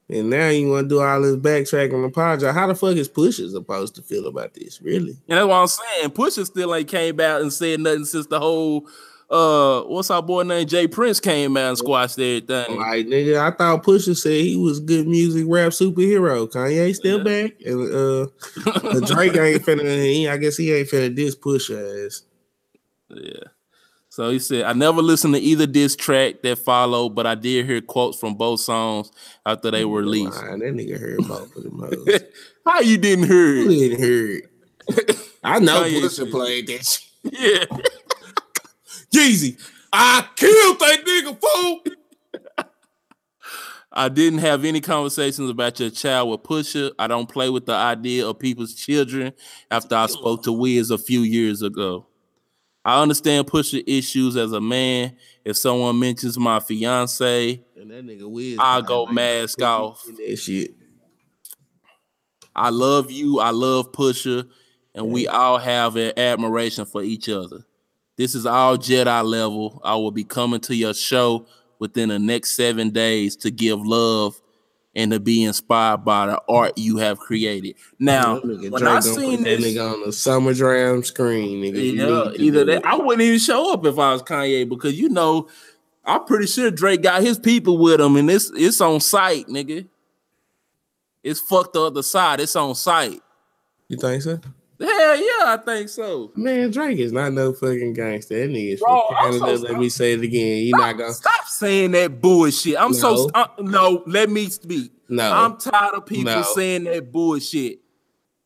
[SPEAKER 3] And now you want to do all this backtracking and apologize. How the fuck is Pusha supposed to feel about this? Really?
[SPEAKER 2] And that's what I'm saying. Pusha still ain't came out and said nothing since the whole uh what's our boy named J. Prince came out and squashed everything.
[SPEAKER 3] Like nigga, I thought Pusha said he was good music rap superhero. Kanye still back, and uh, Drake [laughs] ain't finna. He, I guess he ain't finna diss Pusha ass.
[SPEAKER 2] Yeah. So he said, I never listened to either diss track that followed, but I did hear quotes from both songs after they were released.
[SPEAKER 3] That nigga heard [laughs] both of them.
[SPEAKER 2] How you didn't hear it?
[SPEAKER 3] didn't hear it? [laughs] I know Pusha
[SPEAKER 2] shit.
[SPEAKER 3] played that shit. [laughs]
[SPEAKER 2] Yeah.
[SPEAKER 3] Jeezy, I killed that nigga fool.
[SPEAKER 2] I didn't have any conversations about your child with Pusha. I don't play with the idea of people's children after I spoke to Wiz a few years ago. I understand Pusha issues as a man. If someone mentions my fiance,
[SPEAKER 3] And that nigga
[SPEAKER 2] I'll go
[SPEAKER 3] like,
[SPEAKER 2] mask off.
[SPEAKER 3] That shit.
[SPEAKER 2] I love you. I love Pusha, and we all have an admiration for each other. This is all Jedi level. I will be coming to your show within the next seven days to give love and to be inspired by the art you have created. Now, when
[SPEAKER 3] Drake
[SPEAKER 2] I seen
[SPEAKER 3] put that
[SPEAKER 2] this,
[SPEAKER 3] nigga on the Summer Jam screen, nigga.
[SPEAKER 2] Yeah, either that. I wouldn't even show up if I was Kanye because you know, I'm pretty sure Drake got his people with him, and it's it's on site, nigga. It's fucked the other side. It's on site.
[SPEAKER 3] You think so?
[SPEAKER 2] Hell yeah, I think so.
[SPEAKER 3] Man, Drake is not no fucking gangster. That nigga is
[SPEAKER 2] Bro,
[SPEAKER 3] from Canada.
[SPEAKER 2] so
[SPEAKER 3] Let me say it again. You not gonna
[SPEAKER 2] Stop saying that bullshit. I'm so
[SPEAKER 3] No.
[SPEAKER 2] uh, no. Let me speak.
[SPEAKER 3] no.
[SPEAKER 2] I'm tired of people
[SPEAKER 3] No.
[SPEAKER 2] saying that bullshit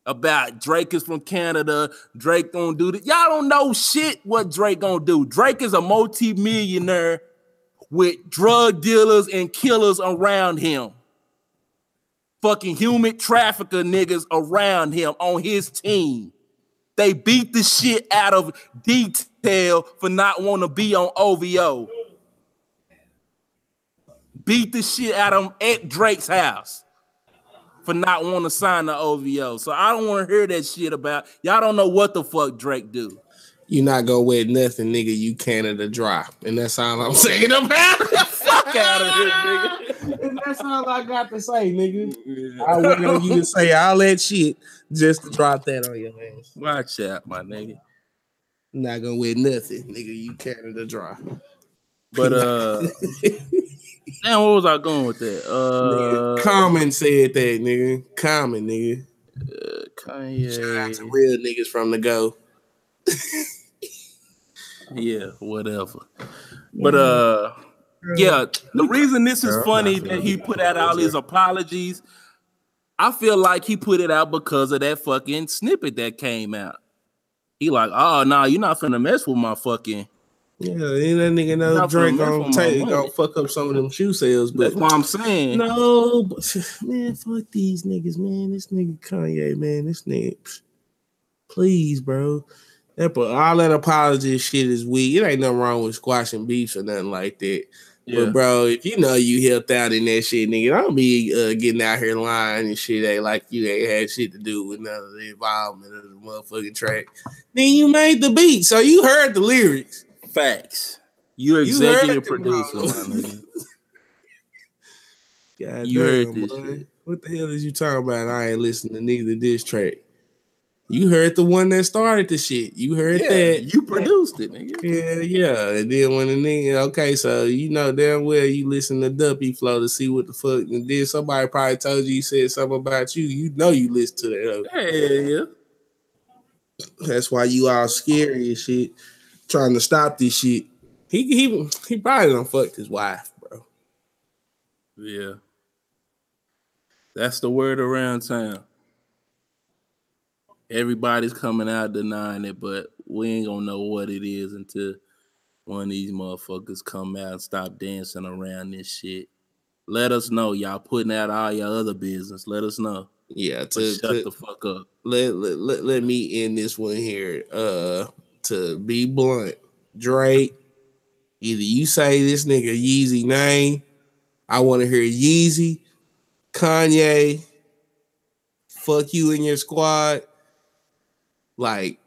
[SPEAKER 2] about Drake is from Canada. Drake gonna do that. Y'all don't know shit what Drake gonna do. Drake is a multi-millionaire with drug dealers and killers around him. Fucking human trafficker niggas around him on his team. They beat the shit out of detail for not want to be on OVO. Beat the shit out of him at Drake's house for not want to sign the OVO. So I don't want to hear that shit about y'all. Don't know what the fuck Drake do.
[SPEAKER 3] you not gonna wet nothing, nigga. You Canada dry, and that's all I'm [laughs] saying about it.
[SPEAKER 2] Fuck out of here, nigga.
[SPEAKER 3] And that's all I got to say, nigga. I wait on you to say all that shit just to drop that on your ass.
[SPEAKER 2] Watch out, my nigga.
[SPEAKER 3] Not gonna wet nothing, nigga. You Canada dry.
[SPEAKER 2] But uh, [laughs] damn, what was I going with that?
[SPEAKER 3] Nigga,
[SPEAKER 2] Uh,
[SPEAKER 3] Common said that, nigga. Common, nigga. Shout out
[SPEAKER 2] Kanye.
[SPEAKER 3] to real niggas from the go. [laughs]
[SPEAKER 2] Yeah, whatever. But uh yeah, the reason this is
[SPEAKER 3] Girl,
[SPEAKER 2] funny that he put out all his apologies, I feel like he put it out because of that fucking snippet that came out. He like, oh no, you're not finna mess with my fucking.
[SPEAKER 3] Yeah, and that nigga know
[SPEAKER 2] Not
[SPEAKER 3] Drake
[SPEAKER 2] for-
[SPEAKER 3] gonna
[SPEAKER 2] for my
[SPEAKER 3] take
[SPEAKER 2] money.
[SPEAKER 3] gonna fuck up some of them shoe sales, but
[SPEAKER 2] That's what I'm saying.
[SPEAKER 3] no, but [sighs] man, fuck these niggas, man. This nigga Kanye, man, this nigga, please, bro. That but all that apology shit is weak. It ain't nothing wrong with squashing beefs or nothing like that.
[SPEAKER 2] Yeah.
[SPEAKER 3] But bro, if you know you helped out in that shit, nigga, I don't be uh, getting out here lying and shit. Ain't like you ain't had shit to do with none of the involvement of the motherfucking track. Then you made the beat, so you heard the lyrics.
[SPEAKER 2] Facts. You're
[SPEAKER 3] You
[SPEAKER 2] executive producer.
[SPEAKER 3] God
[SPEAKER 2] You heard [laughs] this
[SPEAKER 3] boy.
[SPEAKER 2] shit.
[SPEAKER 3] What the hell is you talking about? I ain't listening to neither this track. You heard the one that started the shit. You heard
[SPEAKER 2] Yeah,
[SPEAKER 3] that.
[SPEAKER 2] you produced it, nigga.
[SPEAKER 3] Yeah, yeah. And then when the nigga, okay, so you know damn well you listen to Duppy Flow to see what the fuck, and then somebody probably told you he said something about you. You know you listen to that.
[SPEAKER 2] Yeah, yeah.
[SPEAKER 3] That's why you all scary and shit, trying to stop this shit. He he he probably done fucked his wife, bro.
[SPEAKER 2] Yeah. That's the word around town. Everybody's coming out denying it, but we ain't gonna know what it is until one of these motherfuckers come out and stop dancing around this shit. Let us know. Y'all putting out all your other business. Let us know.
[SPEAKER 3] Yeah, to,
[SPEAKER 2] shut
[SPEAKER 3] to-
[SPEAKER 2] the fuck up.
[SPEAKER 3] let, let, let, let me end this one here. Uh to be blunt, Drake, either you say this nigga Yeezy name, I want to hear Yeezy, Kanye, fuck you and your squad. Like,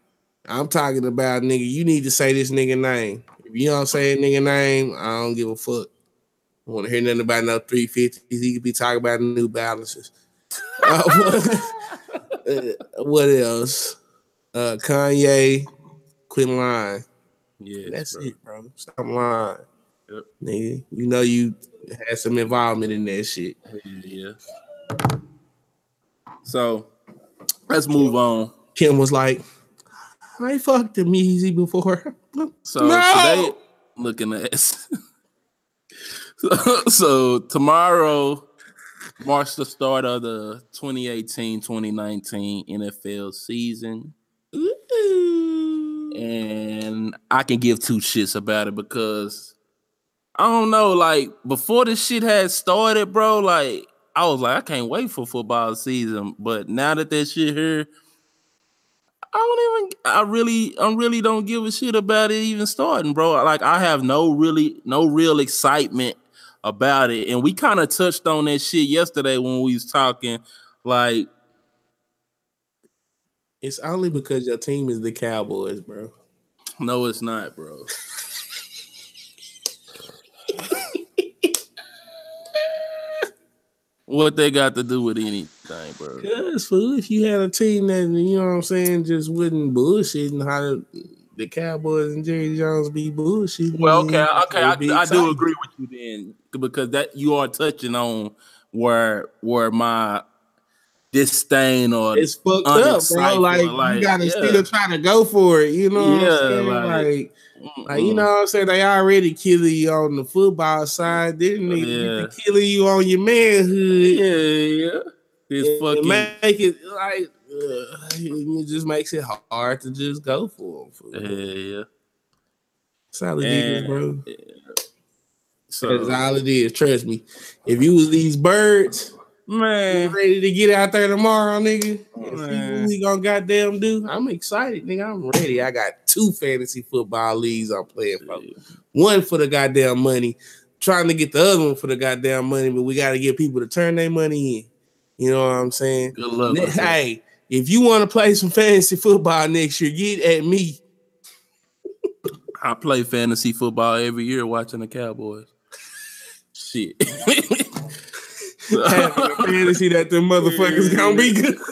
[SPEAKER 3] I'm talking about nigga, you need to say this nigga name. If you don't say a nigga name, I don't give a fuck. I want to hear nothing about no 350s. He could be talking about new balances. [laughs] Uh, what, uh, what else? Uh, Kanye, quit lying.
[SPEAKER 2] Yeah,
[SPEAKER 3] That's
[SPEAKER 2] bro.
[SPEAKER 3] it, bro. Stop lying.
[SPEAKER 2] Yep.
[SPEAKER 3] Nigga, you know you had some involvement in that shit.
[SPEAKER 2] Yeah. So let's move on.
[SPEAKER 3] Kim was like, I fucked him easy before. [laughs]
[SPEAKER 2] So
[SPEAKER 3] No!
[SPEAKER 2] today, looking at so, [laughs] so tomorrow marks the start of the 2018-2019 NFL season. And I can give two shits about it because I don't know, like before this shit had started, bro, like I was like, I can't wait for football season. But now that that shit here, I don't even I really I really don't give a shit about it even starting, bro. Like I have no really no real excitement about it. And we kind of touched on that shit yesterday when we was talking. Like,
[SPEAKER 3] It's only because your team is the Cowboys, bro.
[SPEAKER 2] no, it's not, bro. [laughs] what they got to do with anything, bro?
[SPEAKER 3] Cause fool, if you had a team that you know what I'm saying just wouldn't bullshit and how the, the Cowboys and Jerry Jones be bullshit.
[SPEAKER 2] Well, okay, okay, I, I do agree with you then because that you are touching on where where my disdain or
[SPEAKER 3] It's fucked up, bro. Like,
[SPEAKER 2] like,
[SPEAKER 3] you gotta
[SPEAKER 2] yeah.
[SPEAKER 3] still try to go for it. You know what
[SPEAKER 2] Yeah,
[SPEAKER 3] I'm saying?
[SPEAKER 2] like,
[SPEAKER 3] Like, like, you know what I'm saying? They already killing you on the football side, didn't they?
[SPEAKER 2] Yeah.
[SPEAKER 3] Killing you on your manhood.
[SPEAKER 2] yeah, yeah. This fucking
[SPEAKER 3] make it like uh, it just makes it hard to just go for them.
[SPEAKER 2] yeah, yeah.
[SPEAKER 3] That's all it is,
[SPEAKER 2] And-
[SPEAKER 3] bro.
[SPEAKER 2] So
[SPEAKER 3] That's all it is. Trust me. If you was these birds,
[SPEAKER 2] man,
[SPEAKER 3] ready to get out there tomorrow, nigga, see
[SPEAKER 2] Man.
[SPEAKER 3] what we gonna goddamn do. I'm excited, nigga. I'm ready. I got two fantasy football leagues I'm playing for. One for the goddamn money, trying to get the other one for the goddamn money, but we got to get people to turn their money in. You know what I'm saying?
[SPEAKER 2] good luck.
[SPEAKER 3] Hey, if you want to play some fantasy football next year, get at me.
[SPEAKER 2] I play fantasy football every year watching the Cowboys. Shit. [laughs]
[SPEAKER 3] Having a fantasy that them motherfuckers gonna be good. [laughs]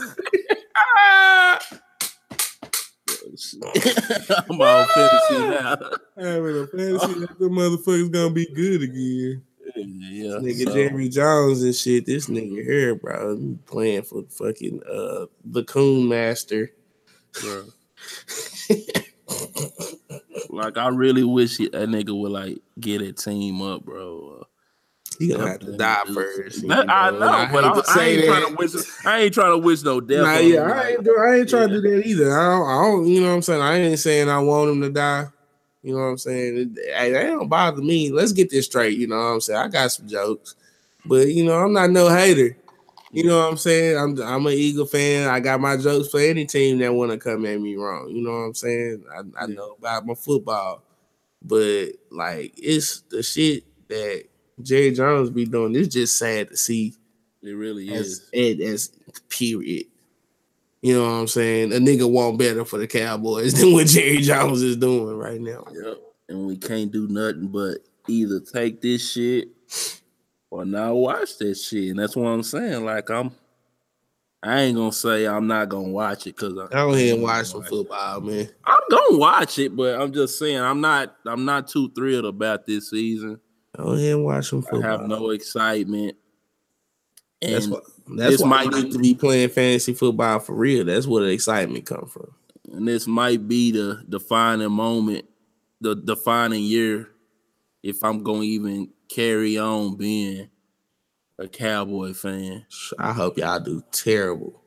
[SPEAKER 2] I'm all fantasy now.
[SPEAKER 3] Having a fantasy that them motherfuckers gonna be good again.
[SPEAKER 2] Yeah,
[SPEAKER 3] Nigga
[SPEAKER 2] so-
[SPEAKER 3] Jerry Jones and shit. This nigga here, bro, he playing for fucking uh the Coon Master.
[SPEAKER 2] bro. like I really wish he, that nigga would like get a team up, bro.
[SPEAKER 3] He gonna have to die first.
[SPEAKER 2] That- I
[SPEAKER 3] know,
[SPEAKER 2] know, but I, I ain't trying to wish. I ain't trying to wish no death.
[SPEAKER 3] Nah,
[SPEAKER 2] on
[SPEAKER 3] yeah,
[SPEAKER 2] him,
[SPEAKER 3] I ain't, do, I ain't trying
[SPEAKER 2] yeah.
[SPEAKER 3] to do that either. I don't, I don't, you know what I'm saying? I ain't saying I want him to die. You know what I'm saying? It- Hey, that don't bother me. Let's get this straight. You know what I'm saying? I got some jokes, but you know, I'm not no hater. You know what I'm saying? I'm I'm an Eagle fan. I got my jokes for any team that want to come at me wrong. You know what I'm saying? I, I
[SPEAKER 2] Yeah.
[SPEAKER 3] know about my football, but like it's the shit that Jerry Jones be doing. It's just sad to see
[SPEAKER 2] It really
[SPEAKER 3] as
[SPEAKER 2] is.
[SPEAKER 3] as, as period. You know what I'm saying? A nigga want better for the Cowboys [laughs] than what Jerry Jones is doing right now.
[SPEAKER 2] Yep. And we can't do nothing but either take this shit or not watch this shit. And that's what I'm saying. Like I'm I ain't gonna say I'm not gonna watch it because I
[SPEAKER 3] Go ahead and watch some football, man.
[SPEAKER 2] I'm gonna watch it, but I'm just saying I'm not I'm not too thrilled about this season.
[SPEAKER 3] Go ahead and watch some
[SPEAKER 2] I have no excitement. And
[SPEAKER 3] that's what that's why
[SPEAKER 2] might
[SPEAKER 3] need to be playing fantasy football for real. That's where the excitement come from.
[SPEAKER 2] and this might be the defining moment, the defining year, if I'm gonna even carry on being a cowboy fan.
[SPEAKER 3] I hope y'all do terrible.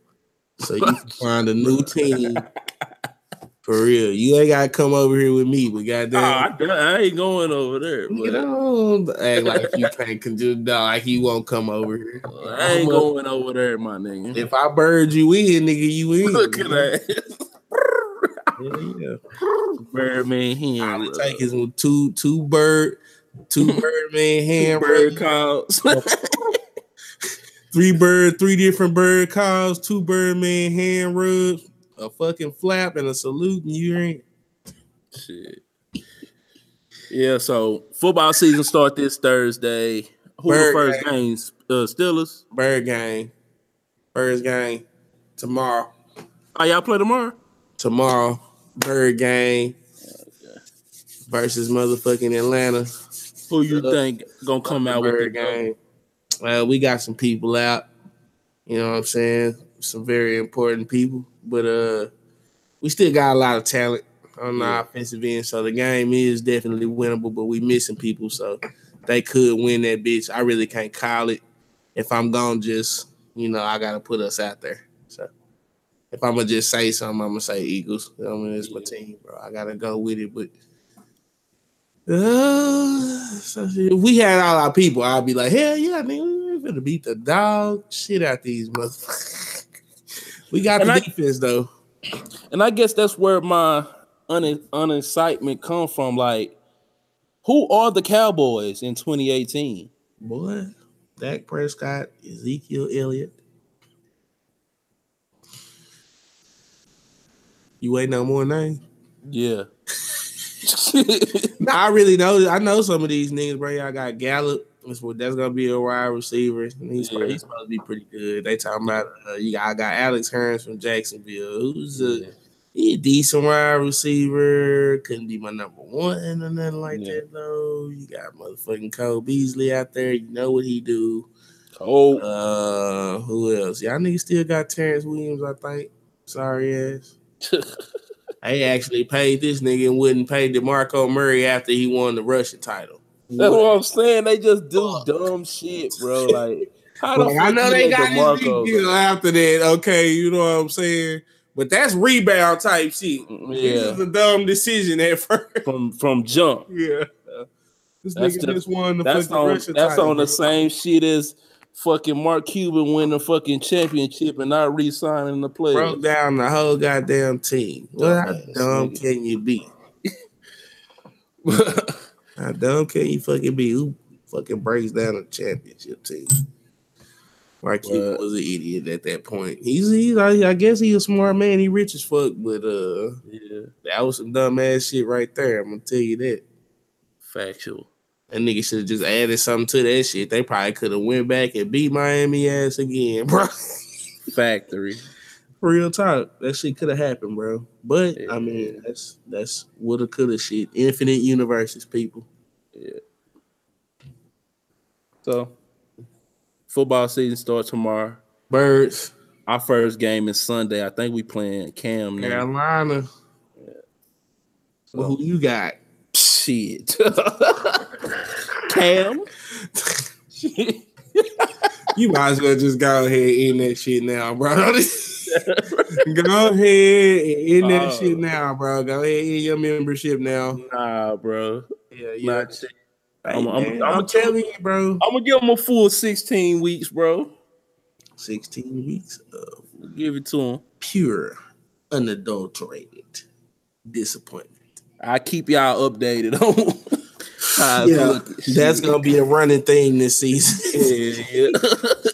[SPEAKER 3] so you can [laughs] find a new team. [laughs] For real, you ain't gotta come over here with me, but goddamn,
[SPEAKER 2] Oh, I, I ain't going over there.
[SPEAKER 3] you
[SPEAKER 2] But
[SPEAKER 3] know, act like you can't can do no, like you won't come over here.
[SPEAKER 2] I ain't going over there, my nigga.
[SPEAKER 3] If I bird you in, nigga, you in.
[SPEAKER 2] Look at that.
[SPEAKER 3] Yeah.
[SPEAKER 2] Birdman
[SPEAKER 3] All
[SPEAKER 2] hand.
[SPEAKER 3] it take is with two two bird, two [laughs] birdman hand
[SPEAKER 2] bird calls. [laughs]
[SPEAKER 3] three bird, three different bird calls, two birdman hand rubs, a fucking flap, and a salute, and you in.
[SPEAKER 2] Shit. Yeah, so football season start this Thursday. Who
[SPEAKER 3] Bird
[SPEAKER 2] the first games? Uh, Steelers.
[SPEAKER 3] Bird game, birds game tomorrow.
[SPEAKER 2] Oh, y'all play tomorrow?
[SPEAKER 3] Tomorrow, bird game versus motherfucking Atlanta.
[SPEAKER 2] Who you
[SPEAKER 3] Uh,
[SPEAKER 2] think gonna come out with the
[SPEAKER 3] game. Well, we got some people out. You know what I'm saying? Some very important people, but uh, we still got a lot of talent on
[SPEAKER 2] Yeah.
[SPEAKER 3] the offensive end. So the game is definitely winnable, but we missing people, so they could win that bitch. I really can't call it. If I'm gonna just, you know, I gotta put us out there. So if I'm gonna just say something, I'm gonna say Eagles. I mean, it's my team, bro. I gotta go with it, but. Uh, so if we had all our people, I'd be like, hell yeah, nigga, we finna beat the dog shit out these motherfuckers. [laughs] we got
[SPEAKER 2] And
[SPEAKER 3] the
[SPEAKER 2] I-
[SPEAKER 3] defense though.
[SPEAKER 2] And I guess that's where my un- unexcitement come from. Like, who are the Cowboys in 2018?
[SPEAKER 3] Boy, Dak Prescott, Ezekiel Elliott. You ain't no more name?
[SPEAKER 2] Yeah. [laughs] [laughs]
[SPEAKER 3] No, I really know. I know some of these niggas, bro. Y'all got Gallup. That's gonna be a wide receiver. And he's,
[SPEAKER 2] Yeah.
[SPEAKER 3] he's supposed to be pretty good. They talking about uh, you got I got Allen Hurns from Jacksonville, who's a he a decent wide receiver. Couldn't be my number one or nothing like
[SPEAKER 2] Yeah.
[SPEAKER 3] that though. You got motherfucking Cole Beasley out there. You know what he do.
[SPEAKER 2] Oh,
[SPEAKER 3] Uh, who else? Y'all niggas still got Terrance Williams. I think. Sorry ass. [laughs] They actually paid this nigga and wouldn't pay DeMarco Murray after he won the rushing title.
[SPEAKER 2] That's what I'm saying. They just do dumb shit, bro. [laughs] Like, how the
[SPEAKER 3] Like, I know they got
[SPEAKER 2] DeMarco
[SPEAKER 3] big deal after that. Okay, you know what I'm saying? But that's rebound type shit. Mm, this
[SPEAKER 2] Yeah,
[SPEAKER 3] is a dumb decision at [laughs] first.
[SPEAKER 2] from from jump.
[SPEAKER 3] yeah. This
[SPEAKER 2] That's
[SPEAKER 3] nigga
[SPEAKER 2] just-
[SPEAKER 3] just won the
[SPEAKER 2] That's
[SPEAKER 3] fucking
[SPEAKER 2] on that's
[SPEAKER 3] title.
[SPEAKER 2] on the
[SPEAKER 3] bro.
[SPEAKER 2] same shit as fucking Mark Cuban win the fucking championship and not re-signing the player.
[SPEAKER 3] Broke down the whole goddamn team. What how dumb
[SPEAKER 2] nigga.
[SPEAKER 3] can you be? [laughs] How dumb can you fucking be? Who fucking breaks down a championship team? Cuban
[SPEAKER 2] But-
[SPEAKER 3] was an idiot at that point. He's, he's I, I guess he's a smart man. He rich as fuck, but uh,
[SPEAKER 2] yeah,
[SPEAKER 3] that was some dumb ass shit right there. I'm gonna tell you that.
[SPEAKER 2] factual.
[SPEAKER 3] That nigga should have just added something to that shit. They probably could have went back and beat Miami ass again, [laughs] bro.
[SPEAKER 2] Factory.
[SPEAKER 3] Real talk, that shit could have happened, bro. But I mean, that's that's woulda coulda shit. Infinite universes, people. Yeah.
[SPEAKER 2] So, football season starts tomorrow.
[SPEAKER 3] Birds,
[SPEAKER 2] Our first game is Sunday. I think we playing Cam now.
[SPEAKER 3] Carolina. Well,
[SPEAKER 2] So,
[SPEAKER 3] who you got?
[SPEAKER 2] shit. [laughs] Cam. [laughs]
[SPEAKER 3] You might as well just go ahead and end that shit now, bro. [laughs] go ahead and end that
[SPEAKER 2] Oh.
[SPEAKER 3] shit now, bro. Go ahead and end your membership now.
[SPEAKER 2] nah, bro.
[SPEAKER 3] Yeah,
[SPEAKER 2] Not
[SPEAKER 3] Hey,
[SPEAKER 2] I'm- I'm-
[SPEAKER 3] man,
[SPEAKER 2] I'm-
[SPEAKER 3] I'm telling you, bro.
[SPEAKER 2] I'm gonna give him a full 16 weeks, bro.
[SPEAKER 3] 16 weeks of
[SPEAKER 2] Give it to him.
[SPEAKER 3] pure, unadulterated disappointment.
[SPEAKER 2] I keep y'all updated [laughs] on how
[SPEAKER 3] Yeah,
[SPEAKER 2] looking. [laughs]
[SPEAKER 3] that's gonna be a running thing this season. [laughs]
[SPEAKER 2] yeah, yeah.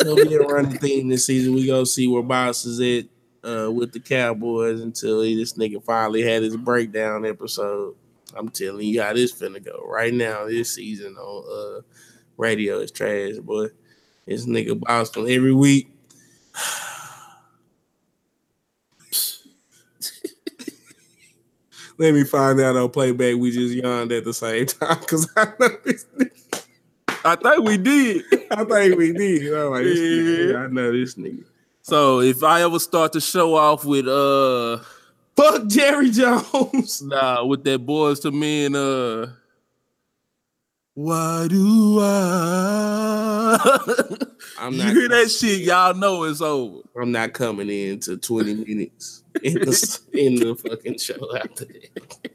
[SPEAKER 3] Gonna be a running thing this season. We gonna see where Boss is at uh, with the Cowboys until he, this nigga finally had his breakdown episode. I'm telling you how this finna go right now. This season on uh, radio is trash, boy. This nigga Boston every week. [sighs] Let me find out on playback. We just yawned at the same time because I know this. Nigga.
[SPEAKER 2] I think we did. [laughs]
[SPEAKER 3] I think we did. I'm like, this nigga, I know this nigga.
[SPEAKER 2] So if I ever start to show off with uh
[SPEAKER 3] Fuck Jerry Jones. [laughs]
[SPEAKER 2] nah with that Boyz II Men uh why do I [laughs]
[SPEAKER 3] I'm
[SPEAKER 2] You
[SPEAKER 3] not.
[SPEAKER 2] hear that shit? Y'all know it's over.
[SPEAKER 3] I'm not coming in to 20 minutes in the in the fucking show after that.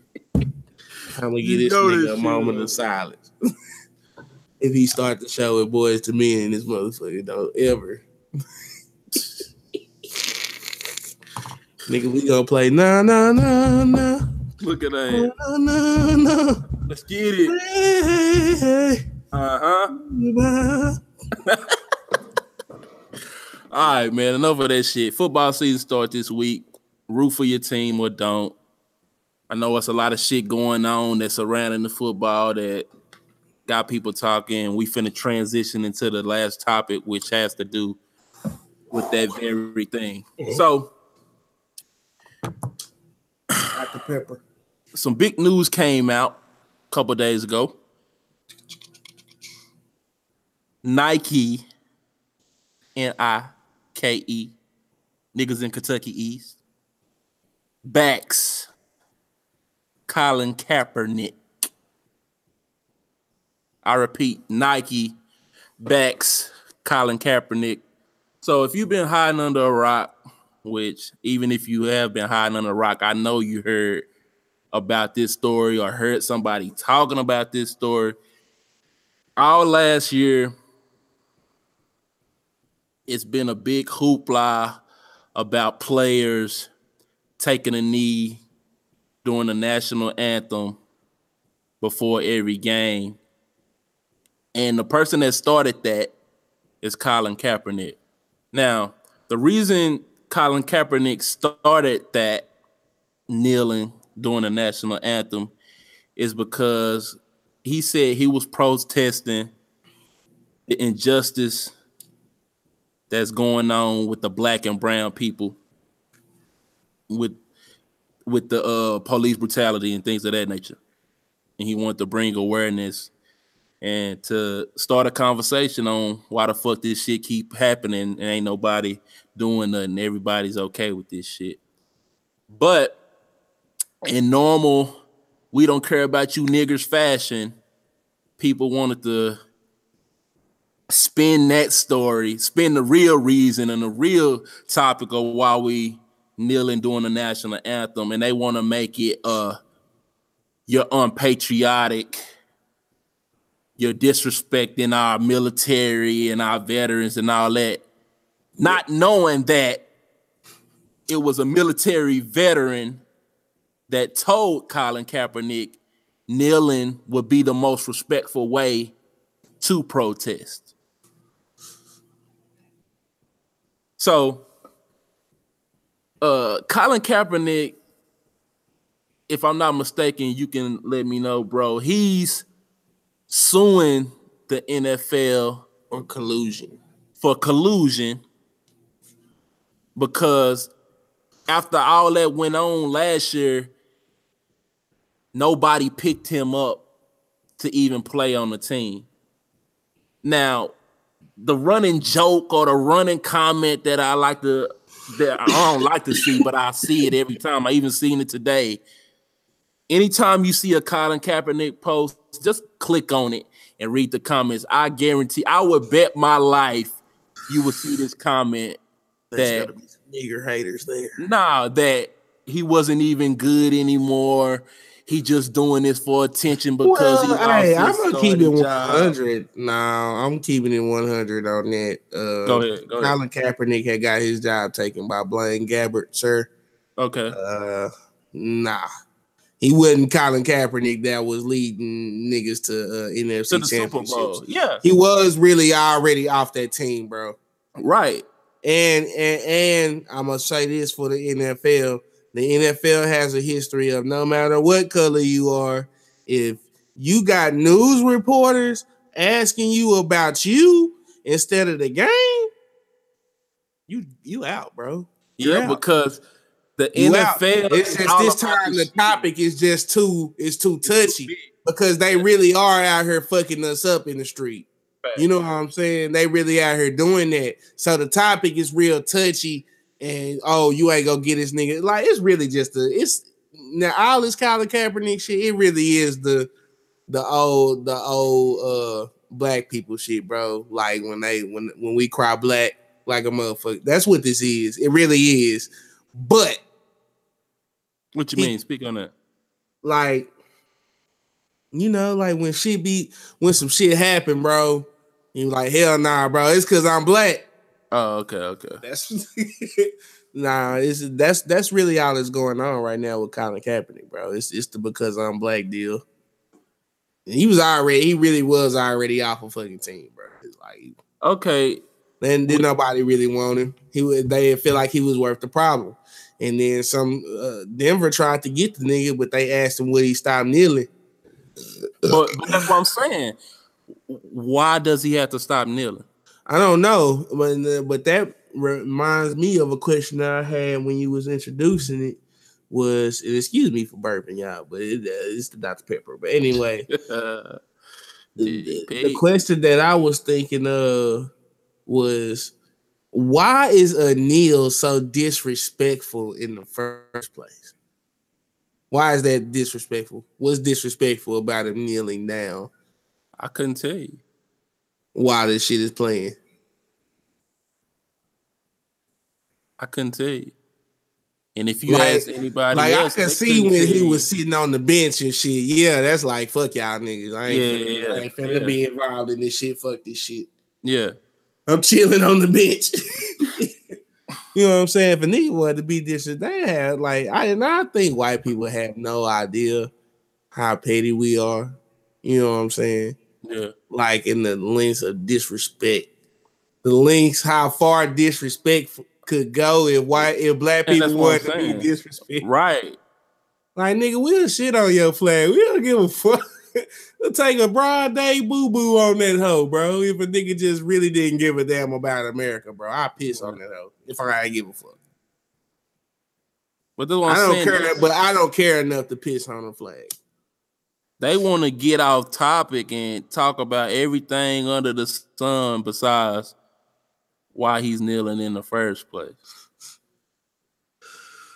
[SPEAKER 3] I'm gonna give this nigga a moment of silence. [laughs] if he start the show with Boyz II Men this motherfucker, don't ever. Nigga, we gonna play no no no no
[SPEAKER 2] Look at that.
[SPEAKER 3] no no no.
[SPEAKER 2] Let's get it. Uh huh. [laughs] All right, man. Enough of that shit. Football season starts this week. Root for your team or don't. I know it's a lot of shit going on that's surrounding the football that got people talking. We finna transition into the last topic, which has to do with that very thing. Mm-hmm. So,
[SPEAKER 3] Dr. Pepper.
[SPEAKER 2] some big news came out a couple days ago. Nike, N I K E, niggas in Kentucky East, backs Colin Kaepernick. I repeat, Nike backs Colin Kaepernick. So if you've been hiding under a rock, which even if you have been hiding under a rock, I know you heard about this story or heard somebody talking about this story. All last year, it's been a big hoopla about players taking a knee during the national anthem before every game. And the person that started that is Colin Kaepernick. Now, the reason Colin Kaepernick started that kneeling during the national anthem is because he said he was protesting the injustice that's going on with the black and brown people with with the uh, police brutality and things of that nature. And he wanted to bring awareness and to start a conversation on why the fuck this shit keep happening and ain't nobody doing nothing. Everybody's okay with this shit. But in normal we don't care about you niggers fashion. People wanted to spin that story spin the real reason and the real topic of why we kneeling during the national anthem and they want to make it uh you're unpatriotic you're disrespecting our military and our veterans and all that not knowing that it was a military veteran that told Colin Kaepernick kneeling would be the most respectful way to protest. So, uh, Colin Kaepernick, if I'm not mistaken, you can let me know, bro. He's suing the NFL
[SPEAKER 3] on collusion.
[SPEAKER 2] for collusion because after all that went on last year, nobody picked him up to even play on the team. Now, the running joke or the running comment that I like to that I don't like to see, but I see it every time. I even seen it today. Anytime you see a Colin Kaepernick post, just click on it and read the comments. I guarantee, I would bet my life you will see this comment
[SPEAKER 3] There's
[SPEAKER 2] that
[SPEAKER 3] gotta be some nigger haters there.
[SPEAKER 2] nah, that he wasn't even good anymore. He just doing this for attention because he
[SPEAKER 3] Well, hey, I'm
[SPEAKER 2] lost his
[SPEAKER 3] gonna keep it
[SPEAKER 2] starting job.
[SPEAKER 3] 100. No, I'm keeping it 100 on that. Uh,
[SPEAKER 2] Go ahead, go ahead.
[SPEAKER 3] Colin Kaepernick had got his job taken by Blaine Gabbert, sir.
[SPEAKER 2] Okay,
[SPEAKER 3] Uh, nah, he wasn't Colin Kaepernick that was leading niggas to uh, NFC
[SPEAKER 2] to the Super Bowl.
[SPEAKER 3] championships.
[SPEAKER 2] Yeah,
[SPEAKER 3] He was really already off that team, bro.
[SPEAKER 2] right.
[SPEAKER 3] And and and I'm gonna say this for the NFL. The NFL has a history of no matter what color you are, if you got news reporters asking you about you instead of the game, you you out, bro. You're
[SPEAKER 2] Yeah,
[SPEAKER 3] out.
[SPEAKER 2] because the
[SPEAKER 3] You out.
[SPEAKER 2] NFL.
[SPEAKER 3] It's just this time the topic is just too it's too touchy because they really are out here fucking us up in the street. You know what I'm saying? They really out here doing that. So the topic is real touchy, and oh, you ain't gonna get this nigga. Like it's really just the it's now all this Colin Kaepernick shit. It really is the the old the old uh black people shit, bro. Like when they when when we cry black like a motherfucker. That's what this is. It really is. But
[SPEAKER 2] What you
[SPEAKER 3] He-
[SPEAKER 2] mean? Speak on that.
[SPEAKER 3] like, you know, like when shit be when some shit happen, bro. You like hell nah, bro. It's cause I'm black.
[SPEAKER 2] Oh, okay, okay.
[SPEAKER 3] That's [laughs] nah. It's that's that's really all that's going on right now with Colin Kaepernick, bro. It's it's the because I'm black deal. And he was already he really was already off a fucking team, bro. It's like
[SPEAKER 2] Okay,
[SPEAKER 3] then did nobody really want him. He would they didn't feel like he was worth the problem. And then some uh, Denver tried to get the nigga, but they asked him would he stop kneeling.
[SPEAKER 2] but, but that's what I'm saying. Why does he have to stop kneeling?
[SPEAKER 3] I don't know, but but that reminds me of a question that I had when you was introducing it. Was excuse me for burping y'all, but it, uh, it's the Dr Pepper. But anyway, [laughs] the, the- the question that I was thinking of was why is a kneel so disrespectful in the first place? Why is that disrespectful? What's disrespectful about him kneeling down
[SPEAKER 2] I couldn't tell you.
[SPEAKER 3] While this shit is playing?
[SPEAKER 2] I couldn't tell you. And if you
[SPEAKER 3] Like-
[SPEAKER 2] ask anybody
[SPEAKER 3] Like I
[SPEAKER 2] else,
[SPEAKER 3] could
[SPEAKER 2] they
[SPEAKER 3] see when he
[SPEAKER 2] you.
[SPEAKER 3] was sitting on the bench and shit. Yeah, that's like fuck y'all niggas. I ain't,
[SPEAKER 2] Yeah,
[SPEAKER 3] finna,
[SPEAKER 2] yeah,
[SPEAKER 3] I ain't finna
[SPEAKER 2] yeah.
[SPEAKER 3] be involved in this shit. Fuck this shit.
[SPEAKER 2] Yeah,
[SPEAKER 3] I'm chilling on the bench. [laughs] you know what I'm saying? For a nigga wanted to be disrespectful, they have like I and I think white people have no idea how petty we are. You know what I'm saying?
[SPEAKER 2] yeah.
[SPEAKER 3] Like in the lengths of disrespect, the lengths how far disrespect could go if white if black people
[SPEAKER 2] that's what I'm
[SPEAKER 3] wanted to be disrespectful.
[SPEAKER 2] Right.
[SPEAKER 3] Like nigga, we'll shit on your flag. We don't give a fuck. [laughs] we'll take a broad day boo boo on that hoe, bro. If a nigga just really didn't give a damn about America, bro, I piss on that hoe. If I ain't give a fuck,
[SPEAKER 2] But
[SPEAKER 3] I don't care. But I don't care enough to piss on the flag.
[SPEAKER 2] They want to get off topic and talk about everything under the sun besides why he's kneeling in the first place.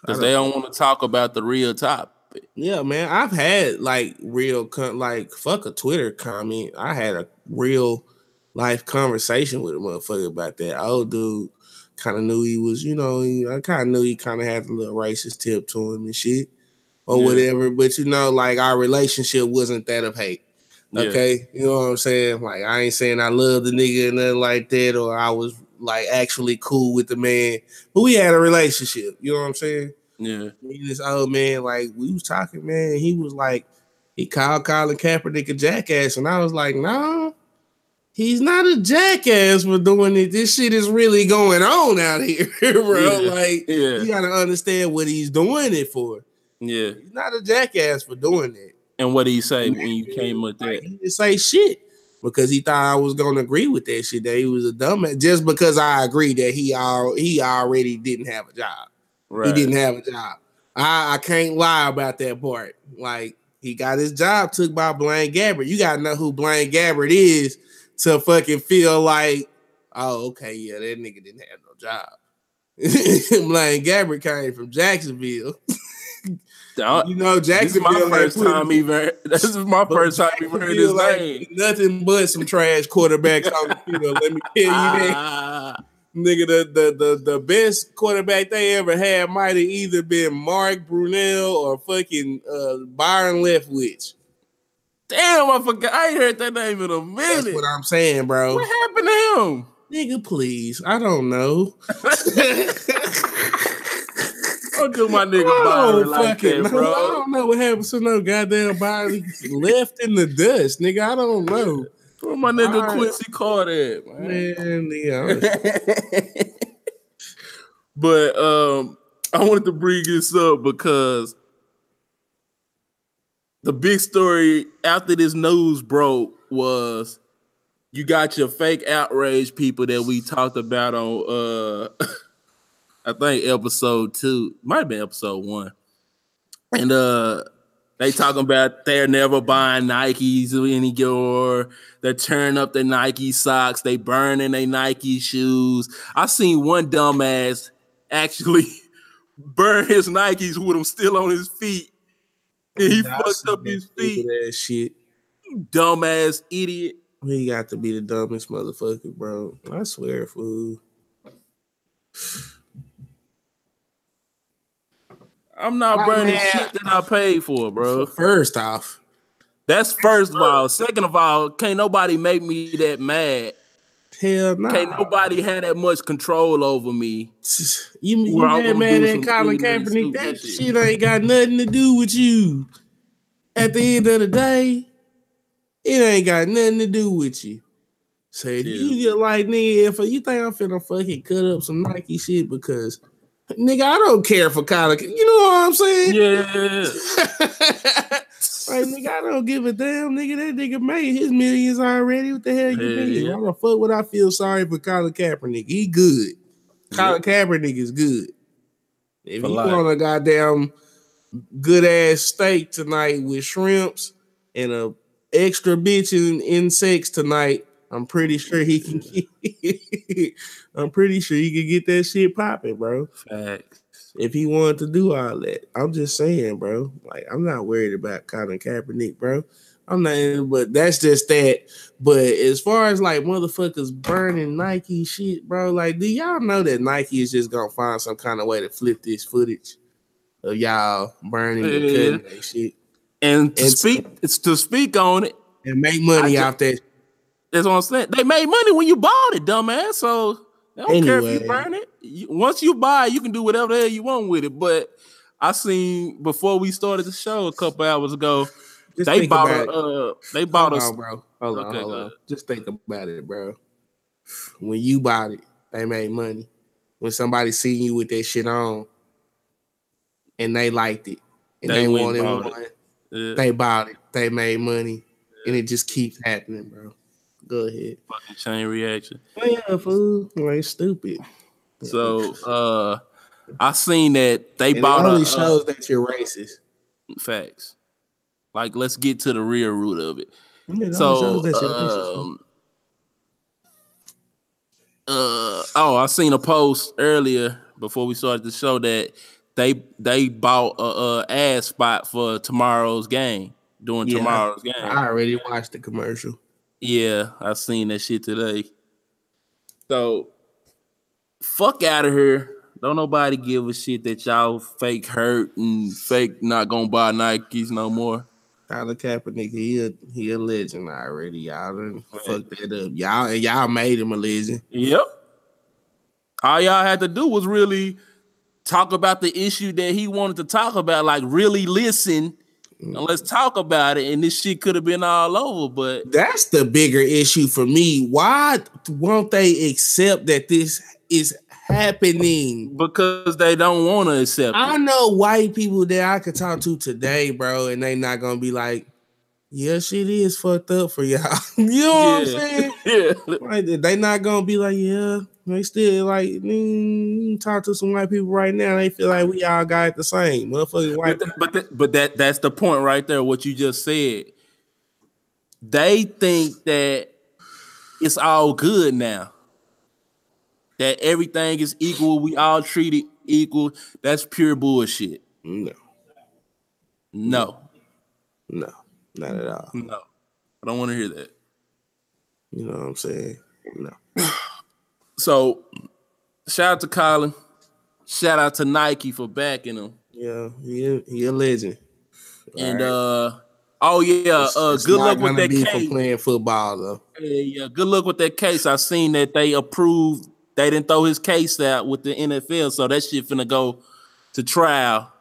[SPEAKER 2] Because they don't want to talk about the real topic.
[SPEAKER 3] Yeah, man. I've had like real con- like fuck a Twitter comment. I had a real life conversation with a motherfucker about that. Old dude kind of knew he was, you know, he- I kind of knew he kind of had a little racist tip to him and shit or
[SPEAKER 2] Yeah.
[SPEAKER 3] whatever. But you know, like our relationship wasn't that of hate.
[SPEAKER 2] Yeah.
[SPEAKER 3] Okay, you know what I'm saying? Like I ain't saying I love the nigga and nothing like that, or I was like actually cool with the man, but we had a relationship. You know what I'm saying?
[SPEAKER 2] Yeah.
[SPEAKER 3] me this old man, like we was talking, man. He was like, he called Colin Kaepernick a jackass, and I was like, no, he's not a jackass for doing it. This shit is really going on out here, [laughs] bro.
[SPEAKER 2] Yeah.
[SPEAKER 3] Like,
[SPEAKER 2] Yeah.
[SPEAKER 3] you gotta understand what he's doing it for.
[SPEAKER 2] Yeah.
[SPEAKER 3] He's not a jackass for doing that.
[SPEAKER 2] And what did he say when you came with that?
[SPEAKER 3] he didn't say shit because he thought I was gonna agree with that shit. That he was a dumbass just because I agree that he al- he already didn't have a job.
[SPEAKER 2] Right.
[SPEAKER 3] He didn't have a job. I, I can't lie about that part. Like he got his job took by Blaine Gabbert. You gotta know who Blaine Gabbert is to fucking feel like, oh, okay, yeah, that nigga didn't have no job. [laughs] Blaine Gabbert came from Jacksonville. [laughs] You know,
[SPEAKER 2] this is my first time even. [laughs] This is my first time even heard his
[SPEAKER 3] Jacksonville
[SPEAKER 2] name.
[SPEAKER 3] Nothing but some trash quarterbacks on the field. Let me tell you that.
[SPEAKER 2] Ah,
[SPEAKER 3] Nigga, the, the the the best quarterback they ever had might have either been Mark Brunell or fucking uh, Byron Leftwich.
[SPEAKER 2] damn, I forgot. I ain't heard that name in a minute.
[SPEAKER 3] That's what I'm saying, bro.
[SPEAKER 2] What happened to him?
[SPEAKER 3] Nigga, please. I don't know. [laughs]
[SPEAKER 2] Don't do my nigga
[SPEAKER 3] I
[SPEAKER 2] Byron
[SPEAKER 3] don't
[SPEAKER 2] like
[SPEAKER 3] fucking
[SPEAKER 2] that,
[SPEAKER 3] know. I don't know what happened to no goddamn body left in the dust, nigga. I don't know.
[SPEAKER 2] Where my nigga
[SPEAKER 3] Alright.
[SPEAKER 2] Quincy Carter at, man?
[SPEAKER 3] Man, yeah. [laughs]
[SPEAKER 2] but um, I wanted to bring this up because the big story after this news broke was you got your fake outrage people that we talked about on uh [laughs] I think episode two, might have been episode one. And uh they talking about they're never buying Nikes anymore. They're tearing up their Nike socks. They burning their Nike shoes. I seen one dumbass actually [laughs] burn his Nikes with them still on his feet. And he fucked up his feet.
[SPEAKER 3] shit.
[SPEAKER 2] Dumbass idiot.
[SPEAKER 3] He got to be the dumbest motherfucker, bro. I swear, fool.
[SPEAKER 2] I'm not
[SPEAKER 3] My
[SPEAKER 2] burning
[SPEAKER 3] man.
[SPEAKER 2] shit that I paid for, bro.
[SPEAKER 3] First off,
[SPEAKER 2] That's first of all. Second of all, can't nobody make me that mad.
[SPEAKER 3] hell no.
[SPEAKER 2] Can't nobody have that much control over me. [sighs]
[SPEAKER 3] You, you
[SPEAKER 2] Well, I'm
[SPEAKER 3] mad,
[SPEAKER 2] gonna
[SPEAKER 3] man
[SPEAKER 2] do
[SPEAKER 3] at Colin Kaepernick? That
[SPEAKER 2] shit.
[SPEAKER 3] shit ain't got nothing to do with you. At the end of the day, it ain't got nothing to do with you. So
[SPEAKER 2] Yeah.
[SPEAKER 3] you get like nigga, if you think I'm finna fucking cut up some Nike shit because nigga, I don't care for Colin. You know what I'm saying?
[SPEAKER 2] Yeah. [laughs]
[SPEAKER 3] Like nigga, I don't give a damn, nigga. That nigga made his millions already. What the hell you mean?
[SPEAKER 2] yeah.
[SPEAKER 3] Why the fuck would I feel sorry for Colin Kaepernick? He good. Colin Kaepernick is good. If
[SPEAKER 2] For
[SPEAKER 3] you
[SPEAKER 2] life.
[SPEAKER 3] want a goddamn good ass steak tonight with shrimps and a extra bitch in insects tonight, I'm pretty sure he can. Get, [laughs] I'm pretty sure he can get that shit popping, bro
[SPEAKER 2] Facts.
[SPEAKER 3] if he wanted to do all that. I'm just saying, bro. Like, I'm not worried about Colin Kaepernick, bro. I'm not, but that's just that. But as far as like motherfuckers burning Nike shit, bro, like, do y'all know that Nike is just gonna find some kind of way to flip this footage of y'all burning and cutting that shit
[SPEAKER 2] And to
[SPEAKER 3] It's-
[SPEAKER 2] speak it's to speak on it,
[SPEAKER 3] and make money
[SPEAKER 2] I ju-
[SPEAKER 3] off that?
[SPEAKER 2] That's what I'm saying. They made money when you bought it, dumbass. So they don't care if you burn it. You- once you buy it, you can do whatever the hell you want with it. But I seen before we started the show a couple hours ago,
[SPEAKER 3] Just
[SPEAKER 2] they bought a
[SPEAKER 3] it.
[SPEAKER 2] uh, they bought a
[SPEAKER 3] bro. Hold on,
[SPEAKER 2] Okay,
[SPEAKER 3] hold on. Just think about it, bro. When you bought it, they made money. When somebody seen you with that shit on, and they liked it, and
[SPEAKER 2] They
[SPEAKER 3] they, wanted one,
[SPEAKER 2] uh,
[SPEAKER 3] they bought it. They made money, and it just keeps happening, bro. Go ahead.
[SPEAKER 2] fucking chain reaction.
[SPEAKER 3] Yeah, fool. Like stupid.
[SPEAKER 2] So uh I seen that they
[SPEAKER 3] And it
[SPEAKER 2] bought
[SPEAKER 3] only
[SPEAKER 2] a, uh,
[SPEAKER 3] shows that you're racist.
[SPEAKER 2] facts. Like let's get to the real root of it.
[SPEAKER 3] It
[SPEAKER 2] So
[SPEAKER 3] shows that you're racist.
[SPEAKER 2] um, uh oh, I seen a post earlier before we started the show that they they bought a, a ad spot for tomorrow's game during
[SPEAKER 3] Yeah,
[SPEAKER 2] tomorrow's game.
[SPEAKER 3] I already watched the commercial.
[SPEAKER 2] Yeah, I seen that shit today. So fuck out of here. Don't nobody give a shit that y'all fake hurt and fake not gonna buy Nikes no more.
[SPEAKER 3] Colin Kaepernick, he a he a legend already. Y'all done fucked that up. Y'all and y'all made him a legend.
[SPEAKER 2] Yep. All y'all had to do was really talk about the issue that he wanted to talk about, like really listen and let's talk about it. And this shit could have been all over, but
[SPEAKER 3] That's the bigger issue for me. Why won't they accept that this is happening?
[SPEAKER 2] because they don't want to accept
[SPEAKER 3] I
[SPEAKER 2] it.
[SPEAKER 3] know white people that I could talk to today, bro, and they not gonna be like, "Yeah, shit is fucked up for y'all." [laughs] you know what I'm saying? [laughs]
[SPEAKER 2] yeah.
[SPEAKER 3] Like, they not gonna be like, "Yeah." They still like mm, talk to some white people right now. They feel like we all got the same, motherfucking white.
[SPEAKER 2] But, but, but that that's the point right there. What you just said. They think that it's all good now. That everything is equal. We all treated equal. That's pure bullshit.
[SPEAKER 3] No,
[SPEAKER 2] No,
[SPEAKER 3] no, not at all.
[SPEAKER 2] no. I don't want to hear that.
[SPEAKER 3] You know what I'm saying? No. [clears throat]
[SPEAKER 2] So, shout out to Colin. Shout out to Nike for backing him.
[SPEAKER 3] Yeah, he a, he a legend.
[SPEAKER 2] And
[SPEAKER 3] Alright.
[SPEAKER 2] uh, oh yeah, uh,
[SPEAKER 3] it's
[SPEAKER 2] good luck with that case.
[SPEAKER 3] for playing football though.
[SPEAKER 2] Yeah, yeah, good luck with that case. I seen that they approved. They didn't throw his case out with the NFL, so that shit finna go to trial.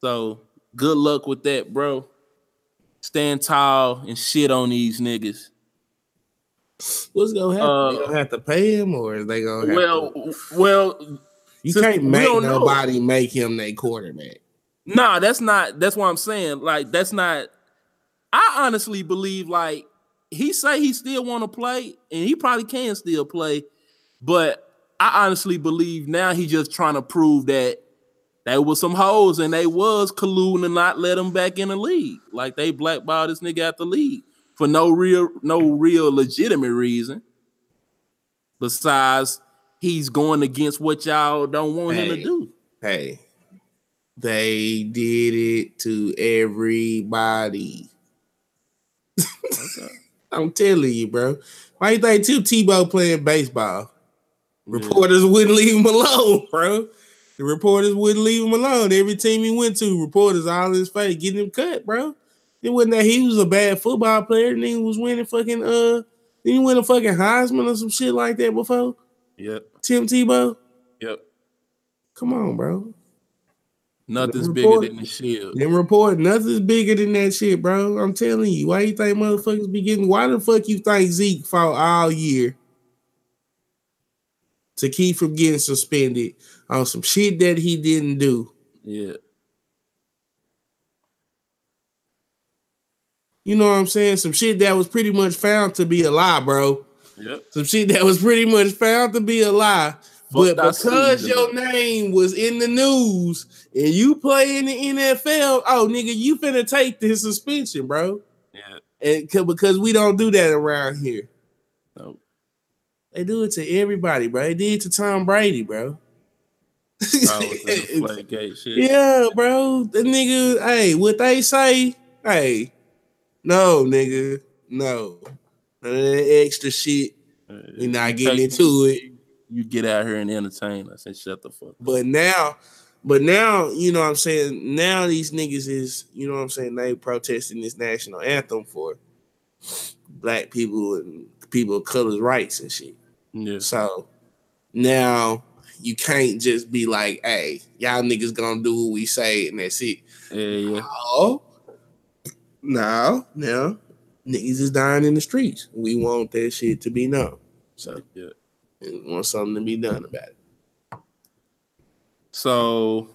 [SPEAKER 2] So good luck with that, bro. Stand tall and shit on these niggas.
[SPEAKER 3] What's gonna happen?
[SPEAKER 2] Uh,
[SPEAKER 3] they gonna have to pay him, or is they gonna? Have
[SPEAKER 2] Well,
[SPEAKER 3] to,
[SPEAKER 2] well,
[SPEAKER 3] you can't make
[SPEAKER 2] don't know.
[SPEAKER 3] nobody make him their quarterback.
[SPEAKER 2] Nah, that's not. That's what I'm saying. Like, that's not. I honestly believe like he say he still want to play, and he probably can still play, but I honestly believe now he just trying to prove that there was some holes and they was colluding and not let him back in the league. Like they blackballed this nigga out the league for no real, no real legitimate reason. Besides, he's going against what y'all don't want him to do.
[SPEAKER 3] Hey, they did it to everybody. [laughs] I'm telling you, bro. Why you think Tim Tebow playing baseball? Reporters wouldn't leave him alone, bro. The reporters wouldn't leave him alone. Every team he went to, reporters all in his face getting him cut, bro. It wasn't that he was a bad football player and he was winning fucking uh did he win a fucking Heisman or some shit like that before?
[SPEAKER 2] Yep.
[SPEAKER 3] Tim Tebow?
[SPEAKER 2] Yep.
[SPEAKER 3] Come on, bro.
[SPEAKER 2] Nothing's
[SPEAKER 3] The
[SPEAKER 2] bigger than the shield.
[SPEAKER 3] Them report nothing's bigger than that shit, bro. I'm telling you. Why you think motherfuckers be getting why the fuck you think Zeke fought all year to keep from getting suspended on some shit that he didn't do?
[SPEAKER 2] Yeah.
[SPEAKER 3] You know what I'm saying? Some shit that was pretty much found to be a lie, bro.
[SPEAKER 2] Yep.
[SPEAKER 3] Some shit that was pretty much found to be a lie. But
[SPEAKER 2] that
[SPEAKER 3] because your name was in the news and you play in the NFL, oh nigga, you finna take this suspension, bro.
[SPEAKER 2] Yeah.
[SPEAKER 3] And because we don't do that around here.
[SPEAKER 2] No.
[SPEAKER 3] They do it to everybody, bro. They did it to Tom Brady, bro. [laughs] yeah, bro. The nigga, hey, what they say, hey, no, nigga, no. None of that extra shit.
[SPEAKER 2] Uh,
[SPEAKER 3] We not getting into it.
[SPEAKER 2] You get out here and entertain us and shut the fuck. up.
[SPEAKER 3] But now, but now, you know what I'm saying? Now these niggas is, you know what I'm saying, they protesting this national anthem for black people and people of color's rights and shit.
[SPEAKER 2] Yeah.
[SPEAKER 3] So now you can't just be like, hey, y'all niggas gonna do what we say and that's it.
[SPEAKER 2] Yeah, yeah.
[SPEAKER 3] Oh, no, no. Niggas is dying in the streets. We want that shit to be known. So
[SPEAKER 2] yeah.
[SPEAKER 3] we want something to be done about it.
[SPEAKER 2] So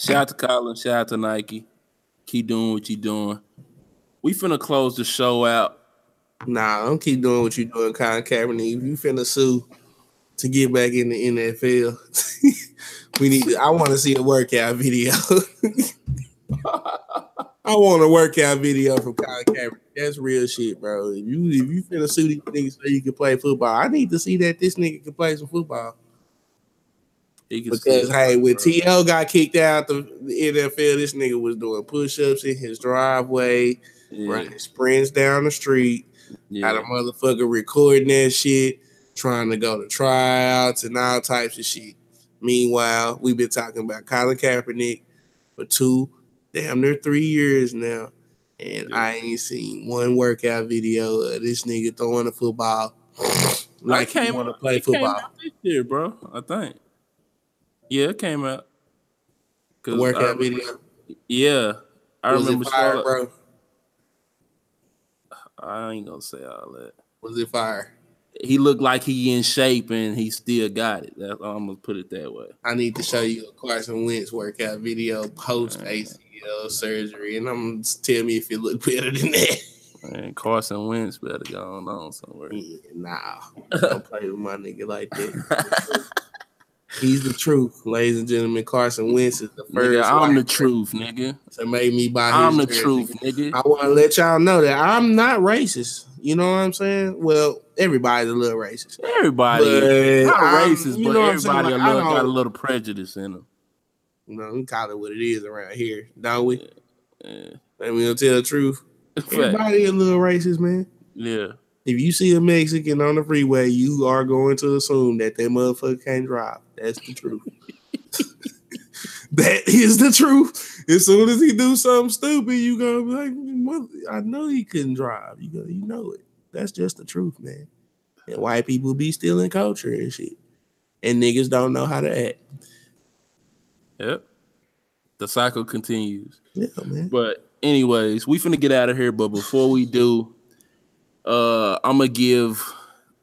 [SPEAKER 2] shout out to Colin, shout out to Nike. Keep doing what you doing. We finna close the show out.
[SPEAKER 3] Nah, don't keep doing what you doing, Colin Kaepernick. If you finna sue to get back in the NFL, [laughs] we need. To, I want to see a workout video. [laughs] I want a workout video from Colin Kaepernick. That's real shit, bro. If you if you finna sue these niggas so you can play football, I need to see that this nigga can play some football.
[SPEAKER 2] He can
[SPEAKER 3] Because hey, when TL got kicked out the, the NFL, this nigga was doing push-ups in his driveway,
[SPEAKER 2] yeah,
[SPEAKER 3] running sprints down the street.
[SPEAKER 2] yeah.
[SPEAKER 3] Got a motherfucker recording that shit, trying to go to tryouts and all types of shit. Meanwhile, we've been talking about Colin Kaepernick for two, damn near three years now. And
[SPEAKER 2] Yeah.
[SPEAKER 3] I ain't seen one workout video of this nigga throwing a football [laughs] like he want to play football.
[SPEAKER 2] out this year, bro. I think. Yeah, it came out.
[SPEAKER 3] The workout
[SPEAKER 2] remember-
[SPEAKER 3] video.
[SPEAKER 2] Yeah, I
[SPEAKER 3] was
[SPEAKER 2] remember.
[SPEAKER 3] it fire, bro?
[SPEAKER 2] I ain't gonna say all that.
[SPEAKER 3] Was it fire?
[SPEAKER 2] He looked like he in shape and he still got it. That's I'm gonna put it that way.
[SPEAKER 3] I need to show you a Carson Wentz workout video post ACL surgery, and I'm gonna tell me if it look better than that.
[SPEAKER 2] And Carson Wentz better go on, on somewhere.
[SPEAKER 3] Yeah, nah, don't [laughs] play with my nigga like that. [laughs] He's the truth, ladies and gentlemen. Carson Wentz is the first.
[SPEAKER 2] Nigga, I'm the truth, nigga.
[SPEAKER 3] to make me buy.
[SPEAKER 2] I'm the
[SPEAKER 3] jersey.
[SPEAKER 2] truth, nigga.
[SPEAKER 3] I want to let y'all know that I'm not racist. You know what I'm saying? Well, everybody's a little racist.
[SPEAKER 2] Everybody,
[SPEAKER 3] But
[SPEAKER 2] not
[SPEAKER 3] I'm-
[SPEAKER 2] racist,
[SPEAKER 3] you
[SPEAKER 2] but
[SPEAKER 3] know what I'm saying?
[SPEAKER 2] everybody
[SPEAKER 3] Like,
[SPEAKER 2] a little, got a little prejudice in them.
[SPEAKER 3] You know, we call it what it is around here, don't we?
[SPEAKER 2] Yeah.
[SPEAKER 3] And we gonna tell the truth. [laughs] Everybody a little racist, man.
[SPEAKER 2] Yeah,
[SPEAKER 3] If you see a Mexican on the freeway, you are going to assume that that motherfucker can't drive. That's the truth. [laughs] that is the truth. As soon as he do something stupid, you gonna be like, "Mother- I know he couldn't drive. You go, you know it. That's just the truth, man. And white people be stealing culture and shit. And niggas don't know how to act.
[SPEAKER 2] yep. The cycle continues.
[SPEAKER 3] Yeah, man.
[SPEAKER 2] But anyways, we finna get out of here. But before we do, uh, I'm gonna give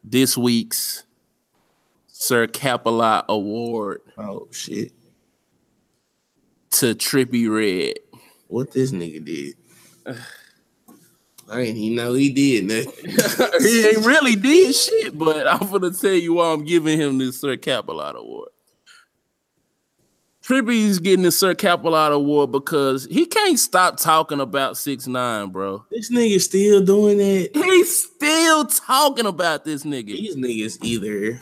[SPEAKER 2] this week's Sir Capalot Award
[SPEAKER 3] Oh shit.
[SPEAKER 2] To Trippie Redd.
[SPEAKER 3] What this nigga did. I ain't even know he did nothing. [laughs]
[SPEAKER 2] he ain't really did shit, but I'm gonna tell you why I'm giving him this Sir Capalot Award. Trippy's getting the Sir Capalot Award because he can't stop talking about six nine, bro.
[SPEAKER 3] This nigga still doing that.
[SPEAKER 2] He's still talking about this nigga.
[SPEAKER 3] These niggas either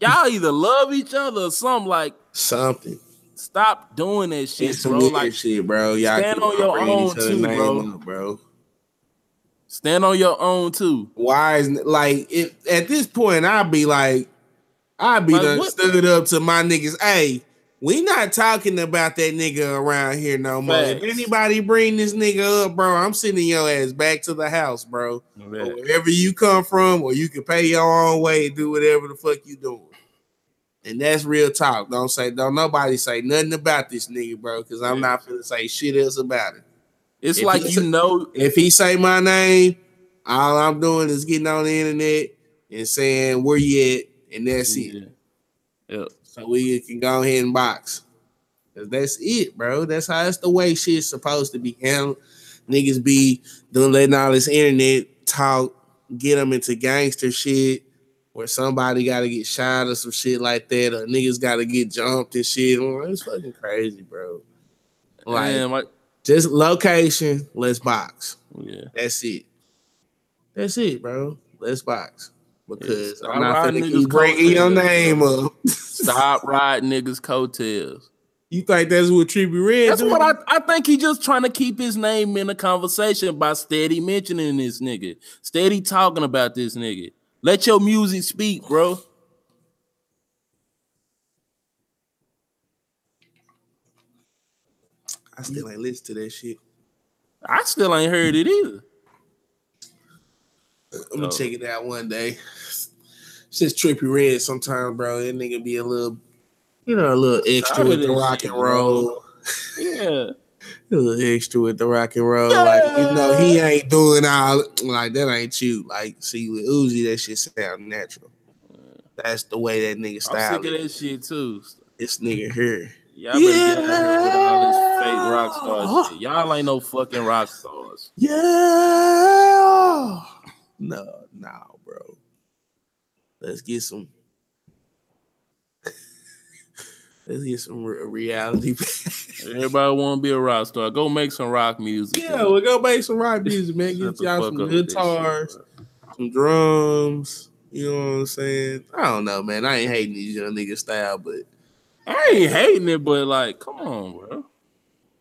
[SPEAKER 2] Y'all either love each other or something. Like,
[SPEAKER 3] something.
[SPEAKER 2] Stop doing that shit,
[SPEAKER 3] It's
[SPEAKER 2] bro. Like,
[SPEAKER 3] shit, bro. Y'all
[SPEAKER 2] stand on your own too, bro.
[SPEAKER 3] up, bro.
[SPEAKER 2] Stand on your own too.
[SPEAKER 3] Why is like if at this point I'd be like, I'd be
[SPEAKER 2] Like,
[SPEAKER 3] done
[SPEAKER 2] what-
[SPEAKER 3] stood up to my niggas. Hey, we not talking about that nigga around here no more. If anybody bring this nigga up, bro, I'm sending your ass back to the house, bro. Wherever you come from, or you can pay your own way and do whatever the fuck you doing. And that's real talk. Don't say, don't nobody say nothing about this nigga, bro, because I'm not gonna say shit else about it.
[SPEAKER 2] It's
[SPEAKER 3] If
[SPEAKER 2] like you know,
[SPEAKER 3] If he say my name, all I'm doing is getting on the internet and saying where you at, and that's it.
[SPEAKER 2] yeah. Yeah.
[SPEAKER 3] So we can go ahead and box. Cause that's it, bro. That's how that's the way shit's supposed to be handled. Niggas be doing letting all this internet talk, get them into gangster shit, where somebody gotta get shot or some shit like that, or niggas gotta get jumped and shit. Oh, It's fucking crazy, bro. Like
[SPEAKER 2] Man, like,
[SPEAKER 3] just location, let's box.
[SPEAKER 2] yeah.
[SPEAKER 3] That's it. That's it, bro. Let's box. Because
[SPEAKER 2] Stop
[SPEAKER 3] I'm not
[SPEAKER 2] niggas'
[SPEAKER 3] keep bringing your name up.
[SPEAKER 2] Stop riding niggas' coattails. [laughs]
[SPEAKER 3] You think that's what Trippie Redd
[SPEAKER 2] That's
[SPEAKER 3] do?
[SPEAKER 2] what I, I think he just trying to keep his name in the conversation by steady mentioning this nigga, steady talking about this nigga. Let your music speak, bro.
[SPEAKER 3] I still ain't listen to that shit.
[SPEAKER 2] I still ain't heard it either.
[SPEAKER 3] I'm gonna
[SPEAKER 2] Oh.
[SPEAKER 3] check it out one day. It's just Trippie Redd sometimes, bro. That nigga be a little, you know, a little extra with the rock and roll.
[SPEAKER 2] Yeah.
[SPEAKER 3] A little extra with the rock and roll. Like, you know, he ain't doing all like that ain't you. Like, see with Uzi, that shit sound natural. That's the way that nigga style.
[SPEAKER 2] I'm
[SPEAKER 3] style
[SPEAKER 2] sick of that shit too.
[SPEAKER 3] This nigga here.
[SPEAKER 2] Y'all better get out with all this fake rock star shit. Y'all ain't no fucking rock stars.
[SPEAKER 3] Yeah. No, no, bro. Let's get some. Let's get some re- reality. [laughs]
[SPEAKER 2] Everybody want to be a rock star. Go make some rock music.
[SPEAKER 3] yeah, we'll go make some rock [laughs] music, man. Get y'all some
[SPEAKER 2] this shit,
[SPEAKER 3] guitars, some drums. You know what I'm saying? I don't know, man. I ain't hating these young niggas style, but
[SPEAKER 2] I ain't hating it, but like, come on, bro.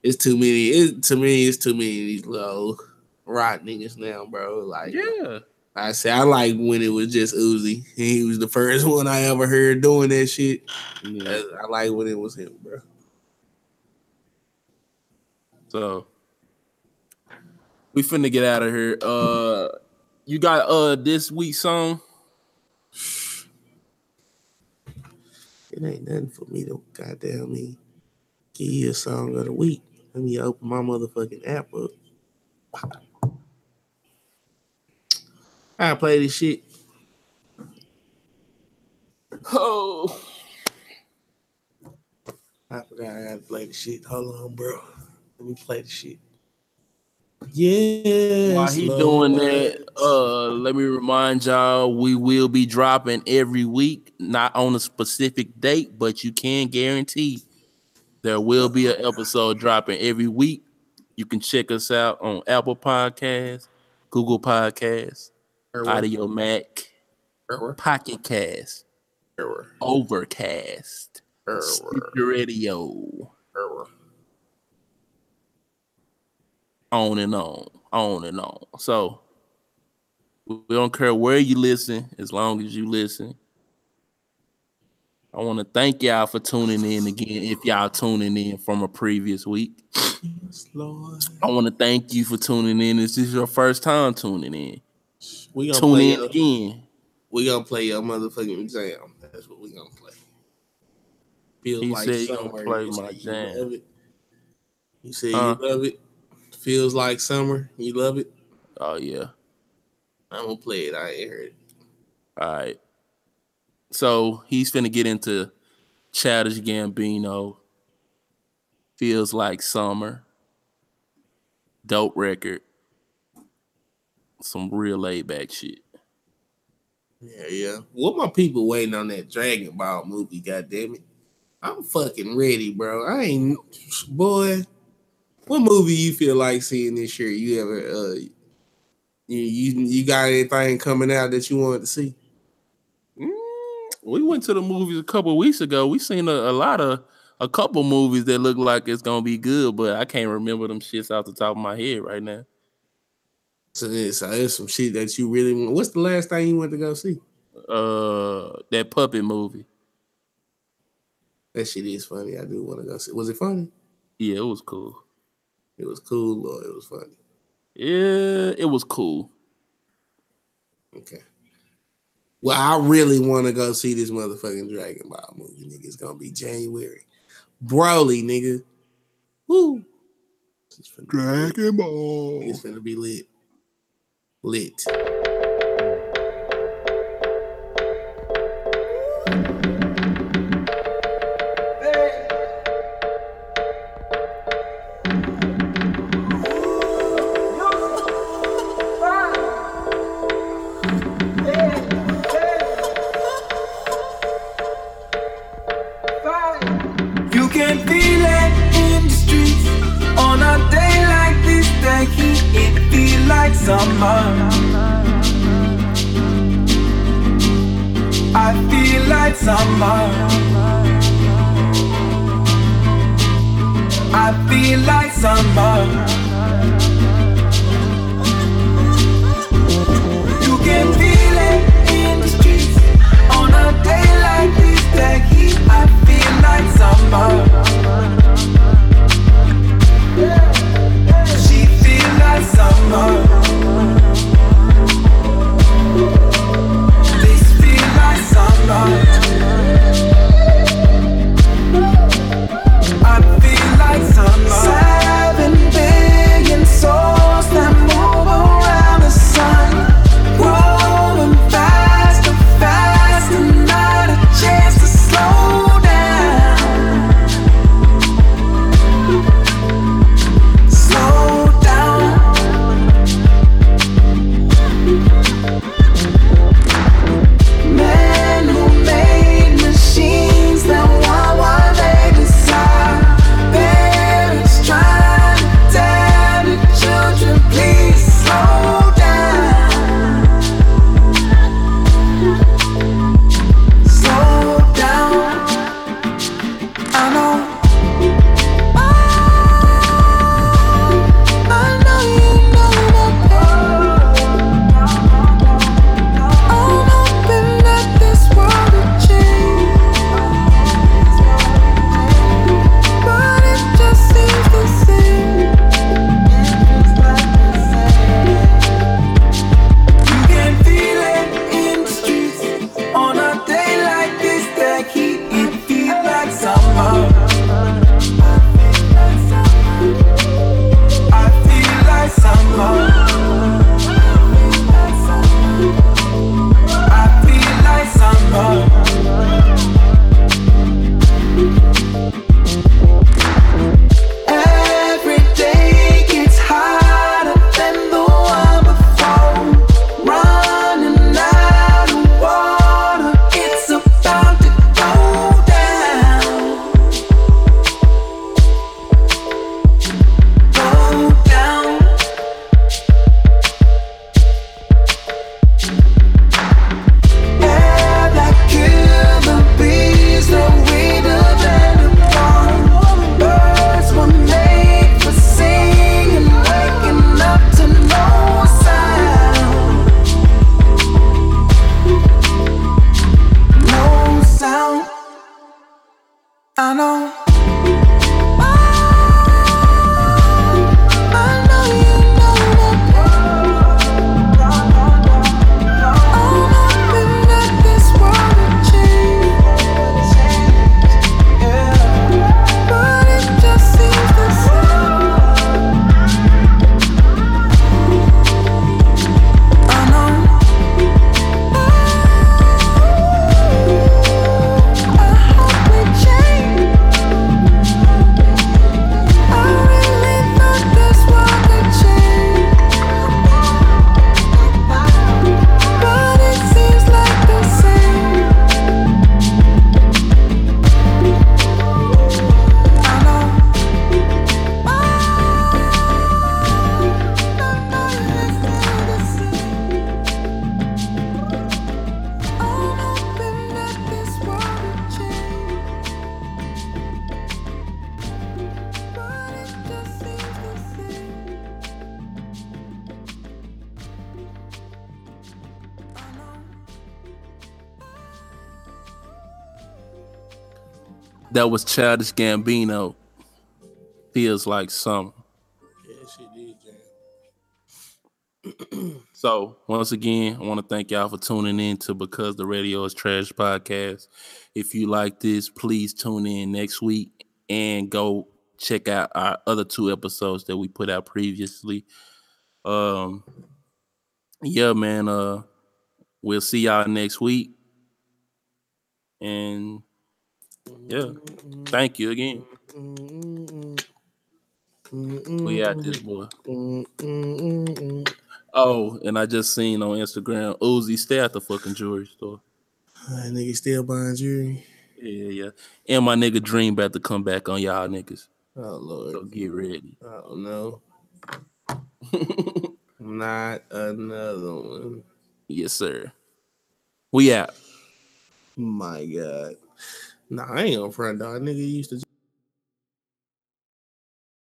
[SPEAKER 3] it's too many. It, to me, it's too many of these little rock niggas now, bro. Like,
[SPEAKER 2] Yeah.
[SPEAKER 3] I say I like when it was just Uzi. He was the first [laughs] one I ever heard doing that shit.
[SPEAKER 2] yeah.
[SPEAKER 3] I, like when it was him, bro.
[SPEAKER 2] So we finna get out of here. Uh you got uh this week's song?
[SPEAKER 3] It ain't nothing for me to goddamn me give you a song of the week. Let me open my motherfucking app up. I play this shit.
[SPEAKER 2] Oh.
[SPEAKER 3] I forgot I gotta play the shit. Hold on, bro. Let me play the shit. Yeah.
[SPEAKER 2] While he doing that, uh, let me remind y'all we will be dropping every week, not on a specific date, but you can guarantee there will be an episode dropping every week. You can check us out on Apple Podcasts, Google Podcasts, Audiomack, Pocket Cast, Overcast, Radio, on and on, on and on. So we don't care where you listen, as long as you listen. I want to thank y'all for tuning in again. If y'all tuning in from a previous week,
[SPEAKER 3] Lord.
[SPEAKER 2] I want to thank you for tuning in. This is your first time tuning in.
[SPEAKER 3] We gonna
[SPEAKER 2] Tune
[SPEAKER 3] play
[SPEAKER 2] in
[SPEAKER 3] your-
[SPEAKER 2] again.
[SPEAKER 3] We gonna play your motherfucking exam. That's what we gonna play. Feels
[SPEAKER 2] He
[SPEAKER 3] like
[SPEAKER 2] said he gonna
[SPEAKER 3] summer.
[SPEAKER 2] play
[SPEAKER 3] You
[SPEAKER 2] my
[SPEAKER 3] say
[SPEAKER 2] jam.
[SPEAKER 3] love it. You said
[SPEAKER 2] Huh?
[SPEAKER 3] you love it. Feels like summer. You love it.
[SPEAKER 2] Oh yeah.
[SPEAKER 3] I'm gonna play it. I ain't heard it.
[SPEAKER 2] All right. So he's finna get into Childish Gambino. Feels like summer. Dope record. Some real laid back shit.
[SPEAKER 3] Yeah, yeah. What my people waiting on that Dragon Ball movie? God damn it! I'm fucking ready, bro. I ain't boy. What movie you feel like seeing this year? You ever uh you you, you got anything coming out that you wanted to see?
[SPEAKER 2] Mm, we went to the movies a couple weeks ago. We seen a, a lot of a couple movies that look like it's gonna be good, but I can't remember them shits off the top of my head right now.
[SPEAKER 4] So there's, so there's some shit that you really want. What's the last thing you went to go see?
[SPEAKER 2] Uh, that puppet movie.
[SPEAKER 4] That shit is funny. I do want to go see. Was it funny?
[SPEAKER 2] Yeah, it was cool.
[SPEAKER 4] It was cool or it was funny.
[SPEAKER 2] Yeah, it was cool.
[SPEAKER 4] Okay. Well, I really want to go see this motherfucking Dragon Ball movie, nigga. It's gonna be January. Broly, nigga. Woo.
[SPEAKER 2] Dragon Ball.
[SPEAKER 4] It's gonna be lit. Lit.
[SPEAKER 5] That
[SPEAKER 2] was Childish Gambino. Feels like summer.
[SPEAKER 3] Yeah, she did, jam. [clears throat]
[SPEAKER 2] So once again, I want to thank y'all for tuning in to Because the Radio is Trash podcast. If you like this, please tune in next week and go check out our other two episodes that we put out previously. Um yeah, man, uh we'll see y'all next week. And yeah, thank you again. We out this boy. Oh, and I just seen on Instagram Uzi stay at the fucking jewelry store.
[SPEAKER 3] That nigga still buying jewelry.
[SPEAKER 2] Yeah, yeah. And my nigga Dream about to come back on y'all niggas.
[SPEAKER 3] Oh lord.
[SPEAKER 2] So get ready.
[SPEAKER 3] I don't know. [laughs] Not another one.
[SPEAKER 2] Yes, sir. We out.
[SPEAKER 3] My God. Nah, I ain't gonna front dog. Nigga used to